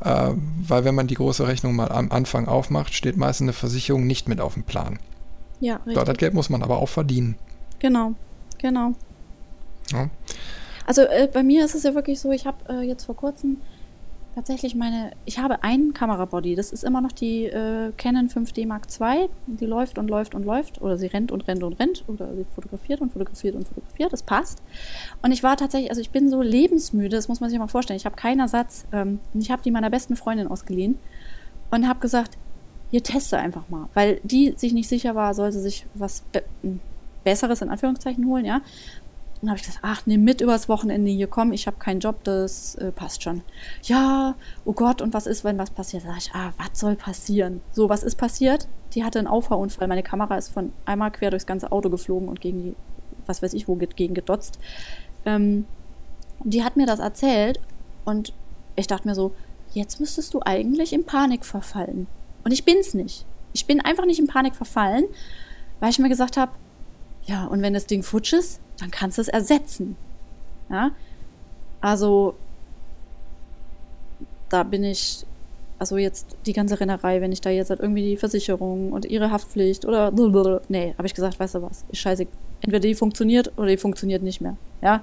Äh, weil wenn man die große Rechnung mal am Anfang aufmacht, steht meistens eine Versicherung nicht mit auf dem Plan. Ja, richtig. So, das Geld muss man aber auch verdienen. Genau, genau. Ja. Also äh, bei mir ist es ja wirklich so, ich habe äh, jetzt vor kurzem tatsächlich meine, ich habe einen Kamerabody, das ist immer noch die äh, Canon 5D Mark II, die läuft und läuft und läuft oder sie rennt und rennt und rennt oder sie fotografiert und fotografiert und fotografiert, das passt. Und ich war tatsächlich, also ich bin so lebensmüde, das muss man sich mal vorstellen, ich habe keinen Ersatz ähm, ich habe die meiner besten Freundin ausgeliehen und habe gesagt, ihr teste einfach mal, weil die sich nicht sicher war, soll sie sich was Be Besseres in Anführungszeichen holen, ja. Und habe ich gesagt, ach, nimm mit übers Wochenende hier, komm, ich habe keinen Job, das äh, passt schon. Ja, oh Gott, und was ist, wenn was passiert? Sag ich, ah, was soll passieren? So, was ist passiert? Die hatte einen Auffahrunfall. Meine Kamera ist von einmal quer durchs ganze Auto geflogen und gegen die, was weiß ich, wo gegen gedotzt. Ähm, die hat mir das erzählt und ich dachte mir so, jetzt müsstest du eigentlich in Panik verfallen. Und ich bin's nicht. Ich bin einfach nicht in Panik verfallen, weil ich mir gesagt habe, ja, und wenn das Ding futsch ist, dann kannst du es ersetzen. Ja? Also, da bin ich Also jetzt die ganze Rennerei, wenn ich da jetzt halt irgendwie die Versicherung und ihre Haftpflicht oder nee, habe ich gesagt, weißt du was, ist scheiße. Entweder die funktioniert oder die funktioniert nicht mehr. Ja,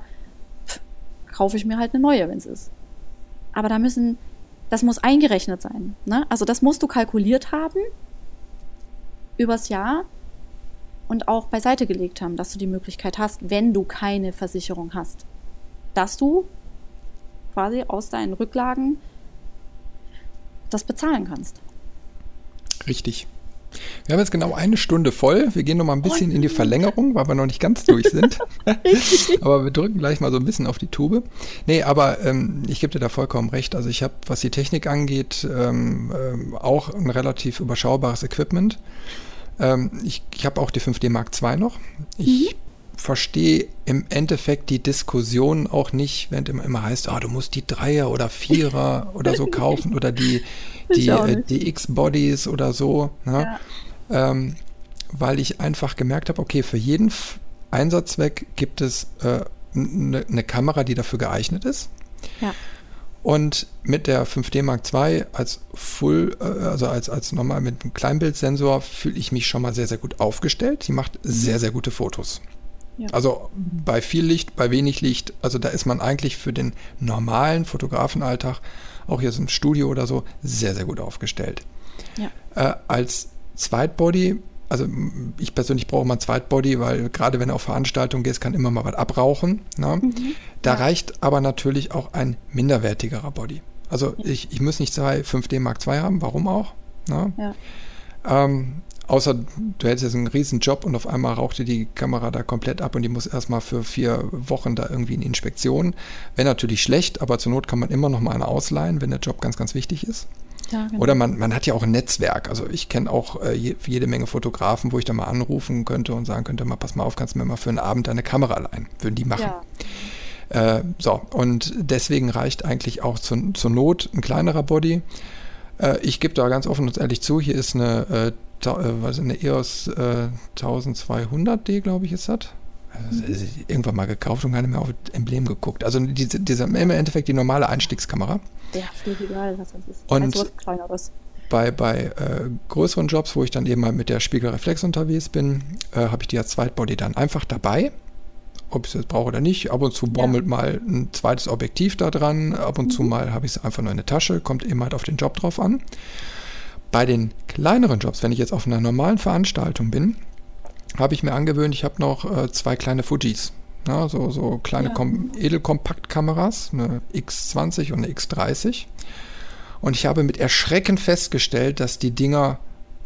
kaufe ich mir halt eine neue, wenn es ist. Aber da müssen, das muss eingerechnet sein. Ne? Also das musst du kalkuliert haben übers Jahr und auch beiseite gelegt haben, dass du die Möglichkeit hast, wenn du keine Versicherung hast, dass du quasi aus deinen Rücklagen das bezahlen kannst. Richtig. Wir haben jetzt genau eine Stunde voll. Wir gehen noch mal ein bisschen in die Verlängerung, weil wir noch nicht ganz durch sind. aber wir drücken gleich mal so ein bisschen auf die Tube. Nee, aber ähm, ich gebe dir da vollkommen recht. Also ich habe, was die Technik angeht, ähm, ähm, auch ein relativ überschaubares Equipment. Ähm, ich ich habe auch die 5D Mark II noch. Ich mhm verstehe im Endeffekt die Diskussion auch nicht, wenn immer, immer heißt, ah, du musst die Dreier oder Vierer oder so kaufen oder die, die, äh, die X-Bodies oder so. Ne? Ja. Ähm, weil ich einfach gemerkt habe, okay, für jeden Einsatzzweck gibt es eine äh, ne, ne Kamera, die dafür geeignet ist. Ja. Und mit der 5D Mark II als Full, äh, also als, als normal mit einem Kleinbildsensor fühle ich mich schon mal sehr, sehr gut aufgestellt. Die macht sehr, sehr gute Fotos. Ja. Also bei viel Licht, bei wenig Licht, also da ist man eigentlich für den normalen Fotografenalltag, auch jetzt im Studio oder so, sehr, sehr gut aufgestellt. Ja. Äh, als Zweitbody, also ich persönlich brauche mal ein Zweitbody, weil gerade wenn du auf Veranstaltungen gehst, kann immer mal was abrauchen. Ne? Mhm. Da ja. reicht aber natürlich auch ein minderwertigerer Body. Also ich, ich muss nicht zwei 5D Mark II haben, warum auch? Ne? Ja. Ähm, Außer du hättest jetzt einen riesen Job und auf einmal rauchte die Kamera da komplett ab und die muss erstmal für vier Wochen da irgendwie in Inspektion. Wäre natürlich schlecht, aber zur Not kann man immer noch mal eine ausleihen, wenn der Job ganz, ganz wichtig ist. Ja, genau. Oder man, man hat ja auch ein Netzwerk. Also ich kenne auch äh, je, jede Menge Fotografen, wo ich da mal anrufen könnte und sagen könnte, mal pass mal auf, kannst du mir mal für einen Abend deine Kamera leihen. Würden die machen. Ja. Äh, so, und deswegen reicht eigentlich auch zu, zur Not ein kleinerer Body. Äh, ich gebe da ganz offen und ehrlich zu, hier ist eine äh, äh, was eine EOS äh, 1200D, glaube ich, ist das. Also, irgendwann mal gekauft und gar nicht mehr auf das Emblem geguckt. Also diese, diese, im Endeffekt die normale Einstiegskamera. Ja, völlig egal, was das ist. Und also was kleineres. Bei, bei äh, größeren Jobs, wo ich dann eben mal mit der Spiegelreflex unterwegs bin, äh, habe ich die als Zweitbody dann einfach dabei. Ob ich es jetzt brauche oder nicht. Ab und zu bommelt ja. mal ein zweites Objektiv da dran. Ab und mhm. zu mal habe ich es einfach nur in der Tasche. Kommt eben halt auf den Job drauf an. Bei den kleineren Jobs, wenn ich jetzt auf einer normalen Veranstaltung bin, habe ich mir angewöhnt, ich habe noch äh, zwei kleine Fujis. Ja, so, so kleine ja. Edelkompaktkameras, eine X20 und eine X30. Und ich habe mit Erschrecken festgestellt, dass die Dinger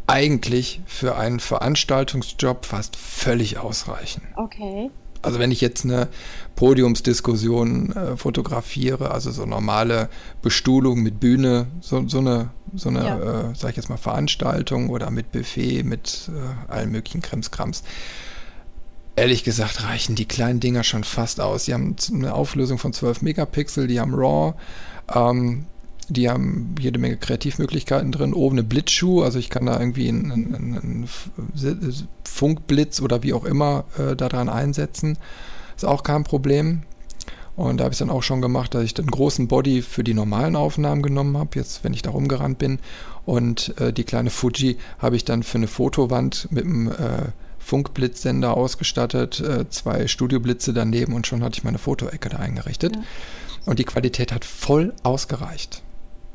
eigentlich für einen Veranstaltungsjob fast völlig ausreichen. Okay. Also wenn ich jetzt eine Podiumsdiskussion äh, fotografiere, also so normale Bestuhlung mit Bühne, so, so eine, so eine ja. äh, sag ich jetzt mal, Veranstaltung oder mit Buffet, mit äh, allen möglichen Krimskrams. Ehrlich gesagt reichen die kleinen Dinger schon fast aus. Die haben eine Auflösung von 12 Megapixel, die haben RAW, ähm, die haben jede Menge Kreativmöglichkeiten drin. Oben eine Blitzschuh, also ich kann da irgendwie einen, einen, einen Funkblitz oder wie auch immer äh, daran einsetzen. Ist auch kein Problem. Und da habe ich dann auch schon gemacht, dass ich den großen Body für die normalen Aufnahmen genommen habe, jetzt wenn ich da rumgerannt bin. Und äh, die kleine Fuji habe ich dann für eine Fotowand mit einem äh, Funkblitzsender ausgestattet, äh, zwei Studioblitze daneben und schon hatte ich meine Fotoecke da eingerichtet. Ja. Und die Qualität hat voll ausgereicht.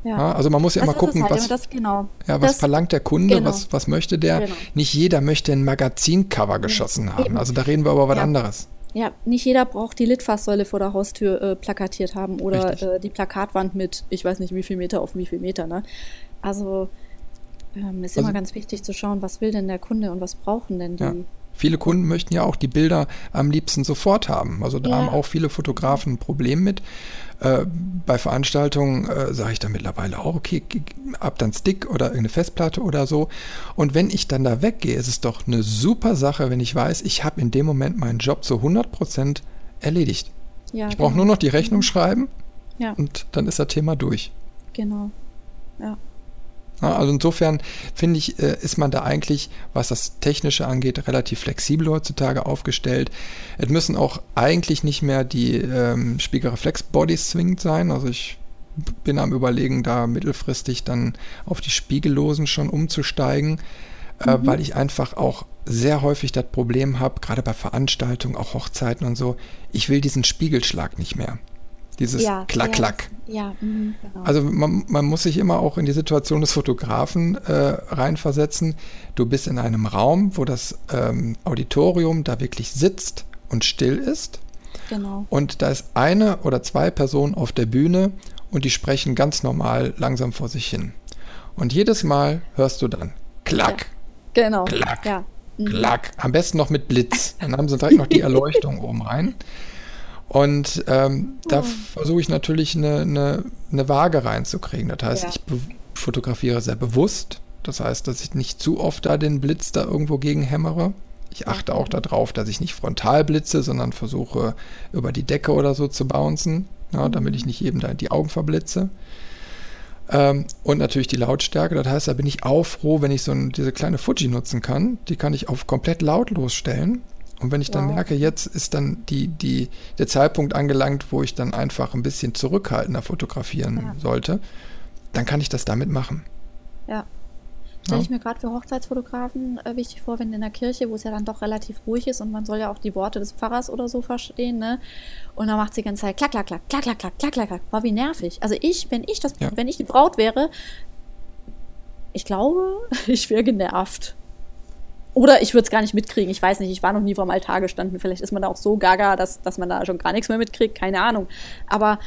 Ja. Ja, also man muss ja das immer gucken, halt, was, das, genau. ja, was das, verlangt der Kunde, genau. was, was möchte der. Genau. Nicht jeder möchte ein Magazincover geschossen haben. Eben. Also da reden wir über was anderes. Ja, nicht jeder braucht die Litfaßsäule vor der Haustür äh, plakatiert haben oder äh, die Plakatwand mit, ich weiß nicht wie viel Meter auf wie viel Meter. Ne? Also ähm, ist also, immer ganz wichtig zu schauen, was will denn der Kunde und was brauchen denn die. Viele Kunden möchten ja auch die Bilder am liebsten sofort haben. Also da ja. haben auch viele Fotografen ein Problem mit. Äh, bei Veranstaltungen äh, sage ich dann mittlerweile auch, okay, ab dann Stick oder irgendeine Festplatte oder so. Und wenn ich dann da weggehe, ist es doch eine super Sache, wenn ich weiß, ich habe in dem Moment meinen Job zu 100% erledigt. Ja, ich brauche genau. nur noch die Rechnung schreiben ja. und dann ist das Thema durch. Genau. Ja. Also insofern finde ich, äh, ist man da eigentlich, was das Technische angeht, relativ flexibel heutzutage aufgestellt. Es müssen auch eigentlich nicht mehr die ähm, Spiegelreflex-Bodies zwingend sein. Also ich bin am Überlegen, da mittelfristig dann auf die Spiegellosen schon umzusteigen, äh, mhm. äh, weil ich einfach auch sehr häufig das Problem habe, gerade bei Veranstaltungen, auch Hochzeiten und so, ich will diesen Spiegelschlag nicht mehr. Dieses ja, Klack, Klack. Ja, mh, genau. Also man, man, muss sich immer auch in die Situation des Fotografen äh, reinversetzen. Du bist in einem Raum, wo das ähm, Auditorium da wirklich sitzt und still ist. Genau. Und da ist eine oder zwei Personen auf der Bühne und die sprechen ganz normal langsam vor sich hin. Und jedes Mal hörst du dann Klack. Ja, genau. Klack. Ja. Mhm. Klack. Am besten noch mit Blitz. Dann haben sie direkt noch die Erleuchtung oben rein. Und ähm, da versuche ich natürlich eine, eine, eine, Waage reinzukriegen. Das heißt, ja. ich fotografiere sehr bewusst. Das heißt, dass ich nicht zu oft da den Blitz da irgendwo gegen hämmere. Ich achte auch darauf, dass ich nicht frontal blitze, sondern versuche über die Decke oder so zu bouncen, ja, damit ich nicht jedem da die Augen verblitze. Ähm, und natürlich die Lautstärke. Das heißt, da bin ich auch froh, wenn ich so ein, diese kleine Fuji nutzen kann. Die kann ich auf komplett lautlos stellen. Und wenn ich dann wow. merke, jetzt ist dann die, die, der Zeitpunkt angelangt, wo ich dann einfach ein bisschen zurückhaltender fotografieren ja. sollte, dann kann ich das damit machen. Ja. Stelle ich mir gerade für Hochzeitsfotografen äh, wichtig vor, wenn in der Kirche, wo es ja dann doch relativ ruhig ist und man soll ja auch die Worte des Pfarrers oder so verstehen, ne? Und dann macht sie die ganze Zeit klack, klack, klack, klack, klack, klack, klack, klack, klack. War wie nervig. Also ich, wenn ich das, ja. wenn ich die Braut wäre, ich glaube, ich wäre genervt. Oder ich würde es gar nicht mitkriegen. Ich weiß nicht, ich war noch nie vor dem Altar gestanden. Vielleicht ist man da auch so gaga, dass, dass man da schon gar nichts mehr mitkriegt. Keine Ahnung. Aber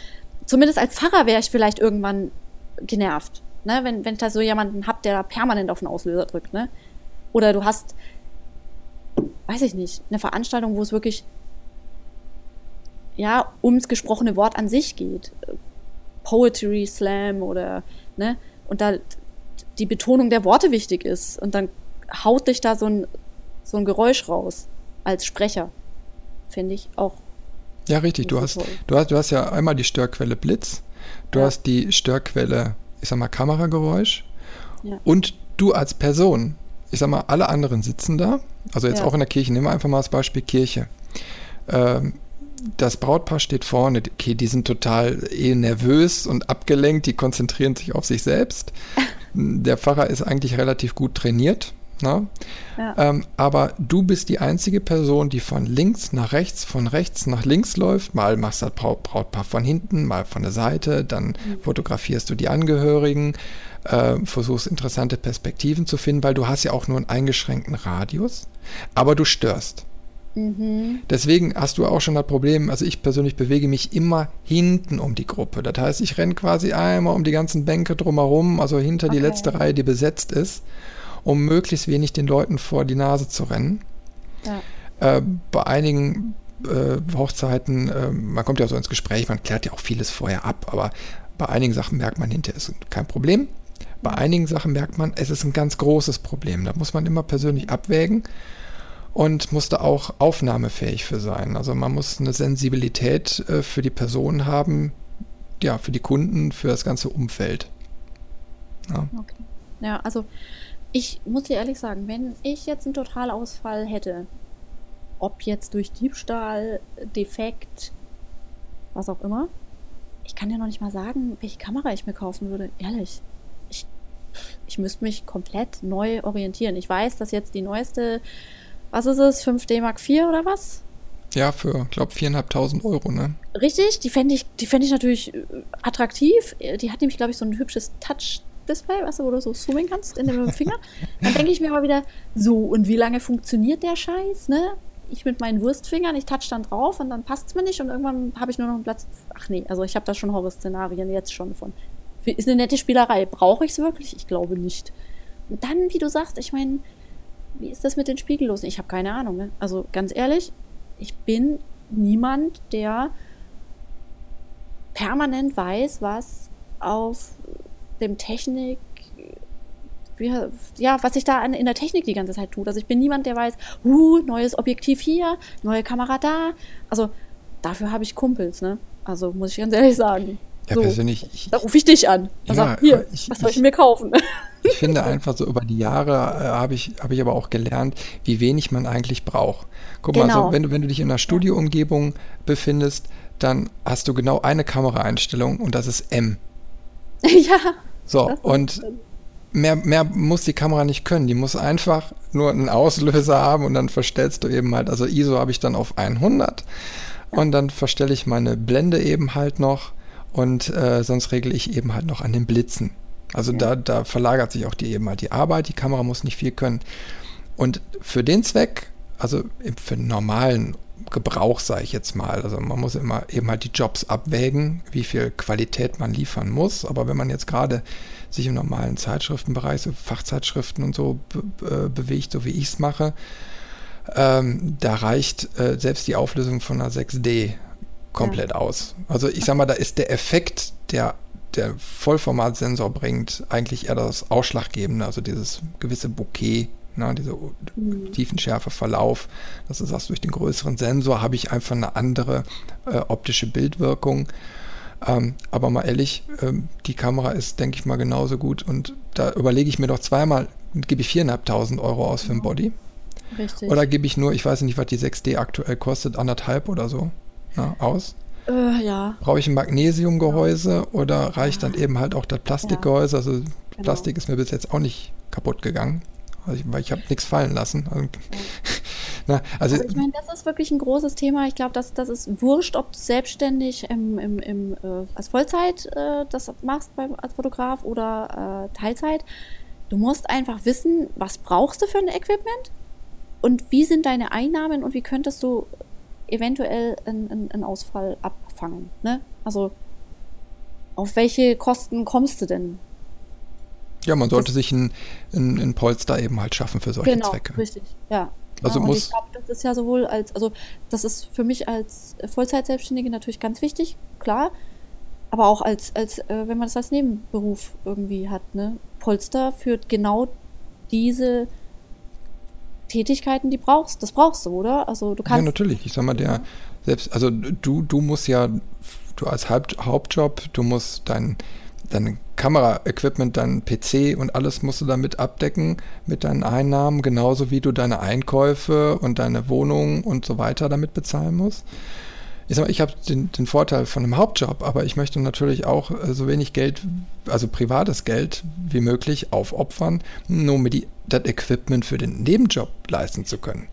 zumindest als Pfarrer wäre ich vielleicht irgendwann genervt. Ne? Wenn, wenn ich da so jemanden habe, der da permanent auf den Auslöser drückt. Ne? Oder du hast, weiß ich nicht, eine Veranstaltung, wo es wirklich ja, ums gesprochene Wort an sich geht. Poetry Slam oder, ne? Und da die Betonung der Worte wichtig ist. Und dann haut dich da so ein, so ein Geräusch raus als Sprecher. Finde ich auch. Ja, richtig. Du hast, du, hast, du hast ja einmal die Störquelle Blitz, du ja. hast die Störquelle, ich sag mal, Kamerageräusch ja. und du als Person. Ich sag mal, alle anderen sitzen da. Also jetzt ja. auch in der Kirche. Nehmen wir einfach mal das Beispiel Kirche. Ähm, das Brautpaar steht vorne, okay, die sind total eh nervös und abgelenkt, die konzentrieren sich auf sich selbst. Der Pfarrer ist eigentlich relativ gut trainiert, Ne? Ja. Ähm, aber du bist die einzige Person, die von links nach rechts, von rechts nach links läuft. Mal machst du das Brautpaar von hinten, mal von der Seite, dann mhm. fotografierst du die Angehörigen, äh, versuchst interessante Perspektiven zu finden, weil du hast ja auch nur einen eingeschränkten Radius, aber du störst. Mhm. Deswegen hast du auch schon das Problem, also ich persönlich bewege mich immer hinten um die Gruppe. Das heißt, ich renne quasi einmal um die ganzen Bänke drumherum, also hinter okay. die letzte Reihe, die besetzt ist um möglichst wenig den Leuten vor die Nase zu rennen. Ja. Äh, bei einigen äh, Hochzeiten, äh, man kommt ja so ins Gespräch, man klärt ja auch vieles vorher ab, aber bei einigen Sachen merkt man hinterher, ist kein Problem. Bei einigen Sachen merkt man, es ist ein ganz großes Problem. Da muss man immer persönlich abwägen und muss da auch aufnahmefähig für sein. Also man muss eine Sensibilität äh, für die Person haben, ja, für die Kunden, für das ganze Umfeld. Ja, okay. ja also ich muss dir ehrlich sagen, wenn ich jetzt einen Totalausfall hätte, ob jetzt durch Diebstahl, Defekt, was auch immer, ich kann dir noch nicht mal sagen, welche Kamera ich mir kaufen würde. Ehrlich. Ich, ich müsste mich komplett neu orientieren. Ich weiß, dass jetzt die neueste, was ist es, 5D Mark IV oder was? Ja, für, ich glaube, 4.500 Euro, ne? Richtig, die fände ich, die ich natürlich attraktiv. Die hat nämlich, glaube ich, so ein hübsches Touch Display, weißt du, wo du so zoomen kannst in dem Finger. Dann denke ich mir mal wieder, so, und wie lange funktioniert der Scheiß, ne? Ich mit meinen Wurstfingern, ich touch dann drauf und dann passt es mir nicht und irgendwann habe ich nur noch einen Platz. Ach nee, also ich habe da schon Horrorszenarien jetzt schon von. Ist eine nette Spielerei. Brauche ich es wirklich? Ich glaube nicht. Und dann, wie du sagst, ich meine, wie ist das mit den Spiegellosen? Ich habe keine Ahnung. Ne? Also ganz ehrlich, ich bin niemand, der permanent weiß, was auf dem Technik, ja, was sich da in der Technik die ganze Zeit tut. Also ich bin niemand, der weiß, uh, neues Objektiv hier, neue Kamera da. Also dafür habe ich Kumpels, ne? Also muss ich ganz ehrlich sagen. Ja, so, persönlich. Ich, da rufe ich dich an. Also ja, hier, ich, was soll ich, ich mir kaufen? Ich finde einfach so über die Jahre äh, habe ich, hab ich aber auch gelernt, wie wenig man eigentlich braucht. Guck genau. mal, so, wenn, du, wenn du dich in einer Studioumgebung befindest, dann hast du genau eine Kameraeinstellung und das ist M. ja. So, und mehr, mehr muss die Kamera nicht können. Die muss einfach nur einen Auslöser haben und dann verstellst du eben halt, also ISO habe ich dann auf 100 und dann verstelle ich meine Blende eben halt noch und äh, sonst regle ich eben halt noch an den Blitzen. Also ja. da, da verlagert sich auch die eben halt die Arbeit, die Kamera muss nicht viel können. Und für den Zweck, also für den normalen Gebrauch, sage ich jetzt mal. Also man muss immer eben halt die Jobs abwägen, wie viel Qualität man liefern muss. Aber wenn man jetzt gerade sich im normalen Zeitschriftenbereich, so Fachzeitschriften und so be äh, bewegt, so wie ich es mache, ähm, da reicht äh, selbst die Auflösung von einer 6D komplett ja. aus. Also ich sag mal, da ist der Effekt, der der Vollformatsensor bringt, eigentlich eher das Ausschlaggebende, also dieses gewisse Bouquet Ne, diese mhm. Tiefenschärfe, Verlauf, dass du sagst, durch den größeren Sensor habe ich einfach eine andere äh, optische Bildwirkung. Ähm, aber mal ehrlich, ähm, die Kamera ist, denke ich mal, genauso gut und da überlege ich mir doch zweimal, gebe ich 4.500 Euro aus für ein Body? Richtig. Oder gebe ich nur, ich weiß nicht, was die 6D aktuell kostet, anderthalb oder so na, ne, aus? Äh, ja. Brauche ich ein Magnesiumgehäuse ja. oder reicht dann eben halt auch das Plastikgehäuse? Also genau. Plastik ist mir bis jetzt auch nicht kaputt gegangen. Also ich, weil ich habe nichts fallen lassen. Also, na, also, also, ich meine, das ist wirklich ein großes Thema. Ich glaube, das, das ist wurscht, ob du selbstständig im, im, im, äh, als Vollzeit äh, das machst beim, als Fotograf oder äh, Teilzeit. Du musst einfach wissen, was brauchst du für ein Equipment und wie sind deine Einnahmen und wie könntest du eventuell einen, einen Ausfall abfangen. Ne? Also auf welche Kosten kommst du denn? Ja, man sollte das, sich ein, ein, ein, Polster eben halt schaffen für solche genau, Zwecke. Richtig, ja. Also ja, muss. Ich glaube, das ist ja sowohl als, also das ist für mich als Vollzeitselbstständige natürlich ganz wichtig, klar. Aber auch als, als äh, wenn man das als Nebenberuf irgendwie hat, ne? Polster führt genau diese Tätigkeiten, die brauchst. Das brauchst du, oder? Also du kannst. Ja, natürlich. Ich sag mal, der selbst, also du, du musst ja, du als Haupt, Hauptjob, du musst dein dein Kameraequipment, dein PC und alles musst du damit abdecken mit deinen Einnahmen, genauso wie du deine Einkäufe und deine Wohnung und so weiter damit bezahlen musst. Ich sag mal, ich habe den, den, Vorteil von einem Hauptjob, aber ich möchte natürlich auch äh, so wenig Geld, also privates Geld wie möglich aufopfern, nur mir die, das Equipment für den Nebenjob leisten zu können.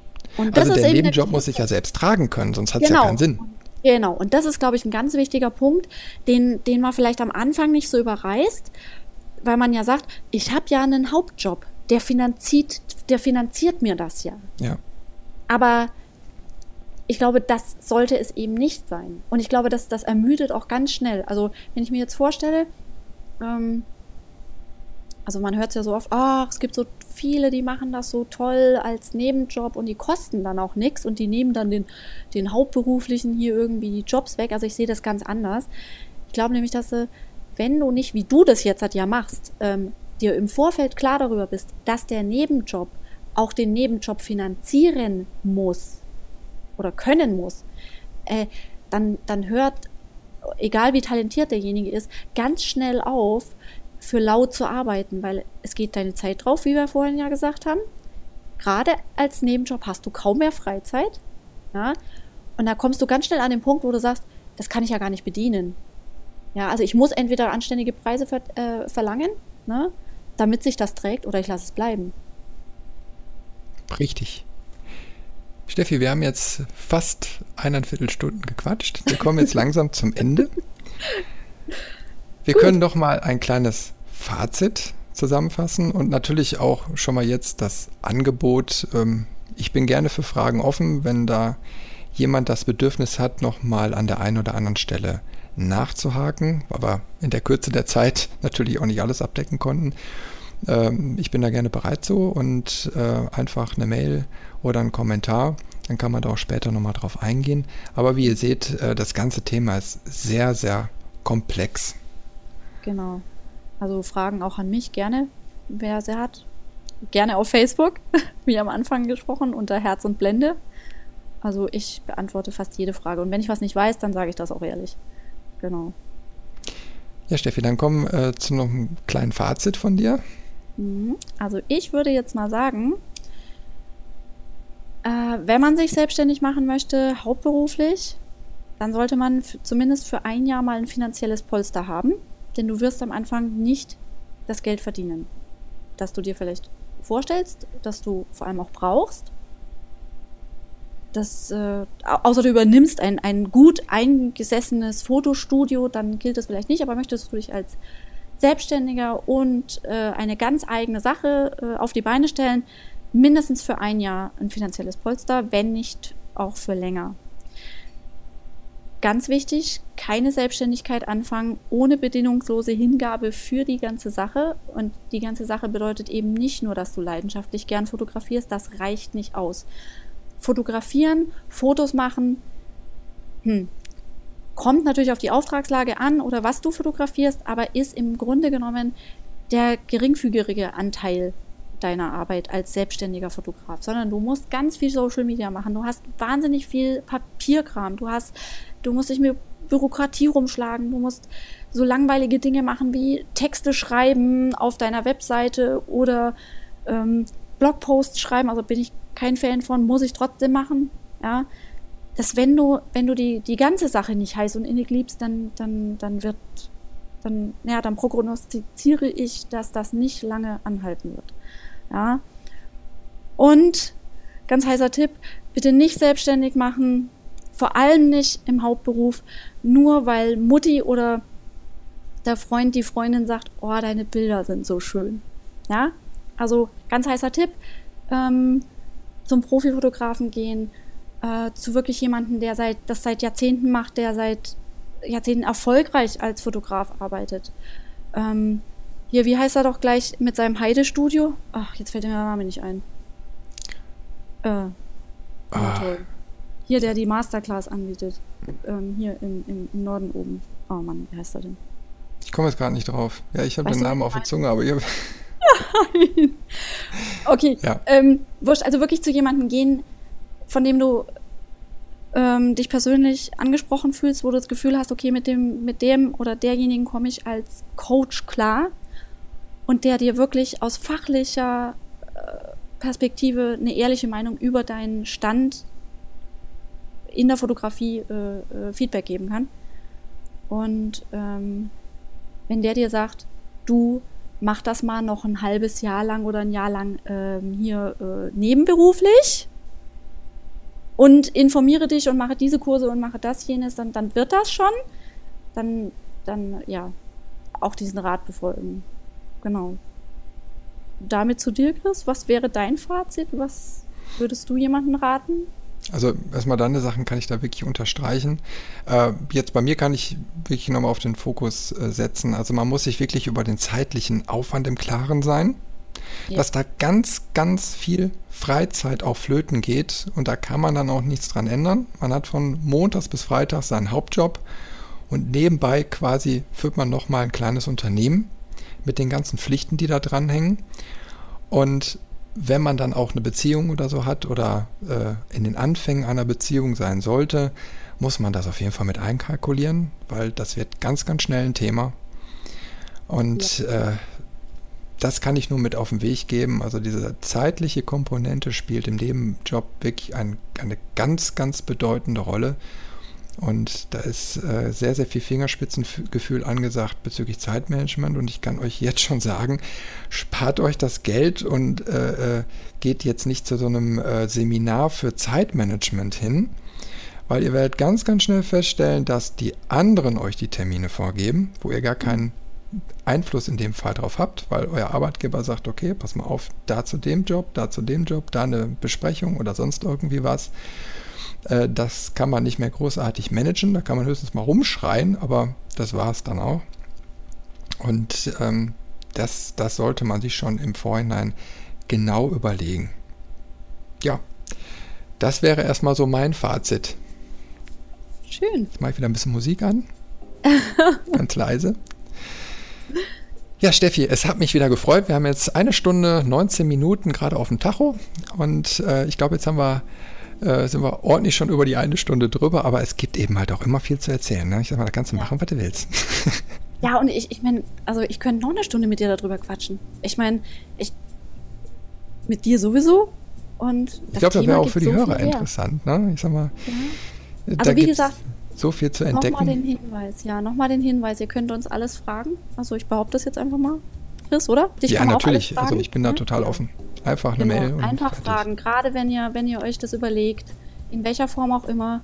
also der Nebenjob muss ich ja selbst tragen können, sonst hat es genau. ja keinen Sinn. Genau, und das ist, glaube ich, ein ganz wichtiger Punkt, den, den man vielleicht am Anfang nicht so überreißt, weil man ja sagt, ich habe ja einen Hauptjob, der finanziert, der finanziert mir das ja. Ja. Aber ich glaube, das sollte es eben nicht sein. Und ich glaube, dass das ermüdet auch ganz schnell. Also, wenn ich mir jetzt vorstelle, ähm, also man hört es ja so oft, ach, es gibt so viele, die machen das so toll als Nebenjob und die kosten dann auch nichts und die nehmen dann den, den Hauptberuflichen hier irgendwie die Jobs weg. Also ich sehe das ganz anders. Ich glaube nämlich, dass du, wenn du nicht, wie du das jetzt halt ja machst, ähm, dir im Vorfeld klar darüber bist, dass der Nebenjob auch den Nebenjob finanzieren muss oder können muss, äh, dann, dann hört, egal wie talentiert derjenige ist, ganz schnell auf, für laut zu arbeiten, weil es geht deine Zeit drauf, wie wir vorhin ja gesagt haben. Gerade als Nebenjob hast du kaum mehr Freizeit. Ja? Und da kommst du ganz schnell an den Punkt, wo du sagst, das kann ich ja gar nicht bedienen. Ja, also ich muss entweder anständige Preise ver äh, verlangen, ne, damit sich das trägt, oder ich lasse es bleiben. Richtig. Steffi, wir haben jetzt fast eineinviertel Stunden gequatscht. Wir kommen jetzt langsam zum Ende. Wir Gut. können doch mal ein kleines Fazit zusammenfassen und natürlich auch schon mal jetzt das Angebot. Ähm, ich bin gerne für Fragen offen, wenn da jemand das Bedürfnis hat, nochmal an der einen oder anderen Stelle nachzuhaken, wir in der Kürze der Zeit natürlich auch nicht alles abdecken konnten. Ähm, ich bin da gerne bereit so und äh, einfach eine Mail oder einen Kommentar, dann kann man da auch später nochmal drauf eingehen. Aber wie ihr seht, äh, das ganze Thema ist sehr, sehr komplex. Genau. Also Fragen auch an mich gerne, wer sie hat. Gerne auf Facebook, wie am Anfang gesprochen, unter Herz und Blende. Also ich beantworte fast jede Frage. Und wenn ich was nicht weiß, dann sage ich das auch ehrlich. Genau. Ja, Steffi, dann kommen äh, zu noch einem kleinen Fazit von dir. Mhm. Also ich würde jetzt mal sagen, äh, wenn man sich selbstständig machen möchte, hauptberuflich, dann sollte man zumindest für ein Jahr mal ein finanzielles Polster haben denn du wirst am Anfang nicht das Geld verdienen, das du dir vielleicht vorstellst, das du vor allem auch brauchst. Das, äh, außer du übernimmst ein, ein gut eingesessenes Fotostudio, dann gilt das vielleicht nicht, aber möchtest du dich als Selbstständiger und äh, eine ganz eigene Sache äh, auf die Beine stellen, mindestens für ein Jahr ein finanzielles Polster, wenn nicht auch für länger. Ganz wichtig, keine Selbstständigkeit anfangen ohne bedingungslose Hingabe für die ganze Sache. Und die ganze Sache bedeutet eben nicht nur, dass du leidenschaftlich gern fotografierst, das reicht nicht aus. Fotografieren, Fotos machen, hm, kommt natürlich auf die Auftragslage an oder was du fotografierst, aber ist im Grunde genommen der geringfügige Anteil deiner Arbeit als selbstständiger Fotograf, sondern du musst ganz viel Social Media machen. Du hast wahnsinnig viel Papierkram. Du hast, du musst dich mit Bürokratie rumschlagen. Du musst so langweilige Dinge machen wie Texte schreiben auf deiner Webseite oder ähm, Blogposts schreiben. Also bin ich kein Fan von, muss ich trotzdem machen. Ja, dass wenn du, wenn du die, die ganze Sache nicht heiß und innig liebst, dann, dann, dann wird, dann, ja, dann prognostiziere ich, dass das nicht lange anhalten wird. Ja. Und ganz heißer Tipp, bitte nicht selbstständig machen, vor allem nicht im Hauptberuf, nur weil Mutti oder der Freund, die Freundin sagt, oh, deine Bilder sind so schön. Ja, also ganz heißer Tipp, ähm, zum Profifotografen gehen, äh, zu wirklich jemandem, der seit, das seit Jahrzehnten macht, der seit Jahrzehnten erfolgreich als Fotograf arbeitet. Ähm, hier, wie heißt er doch gleich mit seinem Heide-Studio? Ach, jetzt fällt mir der Name nicht ein. Äh, ah. toll. Hier, der die Masterclass anbietet. Ähm, hier im, im, im, Norden oben. Oh Mann, wie heißt er denn? Ich komme jetzt gerade nicht drauf. Ja, ich habe den Namen auf der Zunge, aber ihr. Nein. okay. Ja. Ähm, wurscht, also wirklich zu jemandem gehen, von dem du ähm, dich persönlich angesprochen fühlst, wo du das Gefühl hast, okay, mit dem, mit dem oder derjenigen komme ich als Coach klar und der dir wirklich aus fachlicher äh, Perspektive eine ehrliche Meinung über deinen Stand in der Fotografie äh, äh, Feedback geben kann. Und ähm, wenn der dir sagt, du mach das mal noch ein halbes Jahr lang oder ein Jahr lang ähm, hier äh, nebenberuflich und informiere dich und mache diese Kurse und mache das, jenes, dann, dann wird das schon. Dann, dann, ja, auch diesen Rat befolgen. Genau. Damit zu dir, Chris, was wäre dein Fazit? Was würdest du jemandem raten? Also erstmal deine Sachen kann ich da wirklich unterstreichen. Äh, jetzt bei mir kann ich wirklich nochmal auf den Fokus äh, setzen. Also man muss sich wirklich über den zeitlichen Aufwand im Klaren sein, ja. dass da ganz, ganz viel Freizeit auch flöten geht und da kann man dann auch nichts dran ändern. Man hat von Montags bis Freitags seinen Hauptjob und nebenbei quasi führt man nochmal ein kleines Unternehmen mit den ganzen Pflichten, die da dranhängen. Und wenn man dann auch eine Beziehung oder so hat oder äh, in den Anfängen einer Beziehung sein sollte, muss man das auf jeden Fall mit einkalkulieren, weil das wird ganz, ganz schnell ein Thema. Und ja. äh, das kann ich nur mit auf den Weg geben. Also diese zeitliche Komponente spielt im Nebenjob wirklich ein, eine ganz, ganz bedeutende Rolle. Und da ist äh, sehr, sehr viel Fingerspitzengefühl angesagt bezüglich Zeitmanagement. Und ich kann euch jetzt schon sagen, spart euch das Geld und äh, äh, geht jetzt nicht zu so einem äh, Seminar für Zeitmanagement hin, weil ihr werdet ganz, ganz schnell feststellen, dass die anderen euch die Termine vorgeben, wo ihr gar keinen Einfluss in dem Fall drauf habt, weil euer Arbeitgeber sagt, okay, pass mal auf, da zu dem Job, da zu dem Job, da eine Besprechung oder sonst irgendwie was. Äh, das kann man nicht mehr großartig managen, da kann man höchstens mal rumschreien, aber das war es dann auch. Und ähm, das, das sollte man sich schon im Vorhinein genau überlegen. Ja, das wäre erstmal so mein Fazit. Schön. Jetzt mache ich wieder ein bisschen Musik an. Ganz leise. Ja, Steffi, es hat mich wieder gefreut. Wir haben jetzt eine Stunde, 19 Minuten gerade auf dem Tacho. Und äh, ich glaube, jetzt haben wir äh, sind wir ordentlich schon über die eine Stunde drüber, aber es gibt eben halt auch immer viel zu erzählen. Ne? Ich sag mal, da kannst du ja. machen, was du willst. ja, und ich, ich meine, also ich könnte noch eine Stunde mit dir darüber quatschen. Ich meine, ich mit dir sowieso. Und ich glaube, das wäre auch für die Hörer interessant. Ne? Ich sag mal. Ja. Also wie gesagt, so viel zu entdecken. Nochmal den Hinweis, ja, nochmal den Hinweis. Ihr könnt uns alles fragen. Also ich behaupte das jetzt einfach mal. Chris, oder? Dich ja, natürlich. Also ich bin da total offen. Einfach eine genau, Mail. einfach fragen. Gerade wenn ihr, wenn ihr euch das überlegt, in welcher Form auch immer,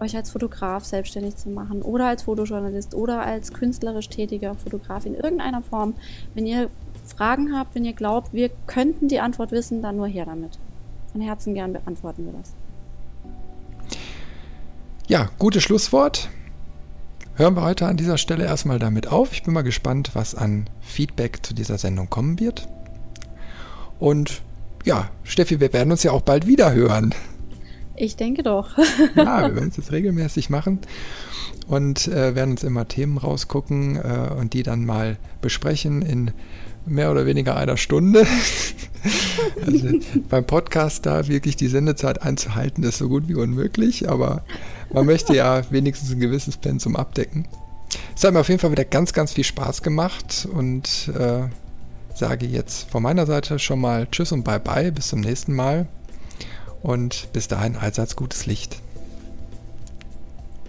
euch als Fotograf selbstständig zu machen oder als Fotojournalist oder als künstlerisch tätiger Fotograf in irgendeiner Form. Wenn ihr Fragen habt, wenn ihr glaubt, wir könnten die Antwort wissen, dann nur her damit. Von Herzen gern beantworten wir das. Ja, gutes Schlusswort. Hören wir heute an dieser Stelle erstmal damit auf. Ich bin mal gespannt, was an Feedback zu dieser Sendung kommen wird. Und ja, Steffi, wir werden uns ja auch bald wieder hören. Ich denke doch. ja, wir werden es jetzt regelmäßig machen und äh, werden uns immer Themen rausgucken äh, und die dann mal besprechen in mehr oder weniger einer Stunde. also beim Podcast da wirklich die Sendezeit einzuhalten, ist so gut wie unmöglich, aber man möchte ja wenigstens ein gewisses Pensum abdecken. Es hat mir auf jeden Fall wieder ganz, ganz viel Spaß gemacht und äh, sage jetzt von meiner Seite schon mal Tschüss und Bye-bye, bis zum nächsten Mal und bis dahin allseits gutes Licht.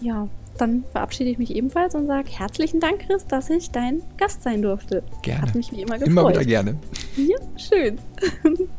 Ja, dann verabschiede ich mich ebenfalls und sage herzlichen Dank, Chris, dass ich dein Gast sein durfte. Gerne. Hat mich wie immer gefreut. Immer wieder gerne. Ja, schön.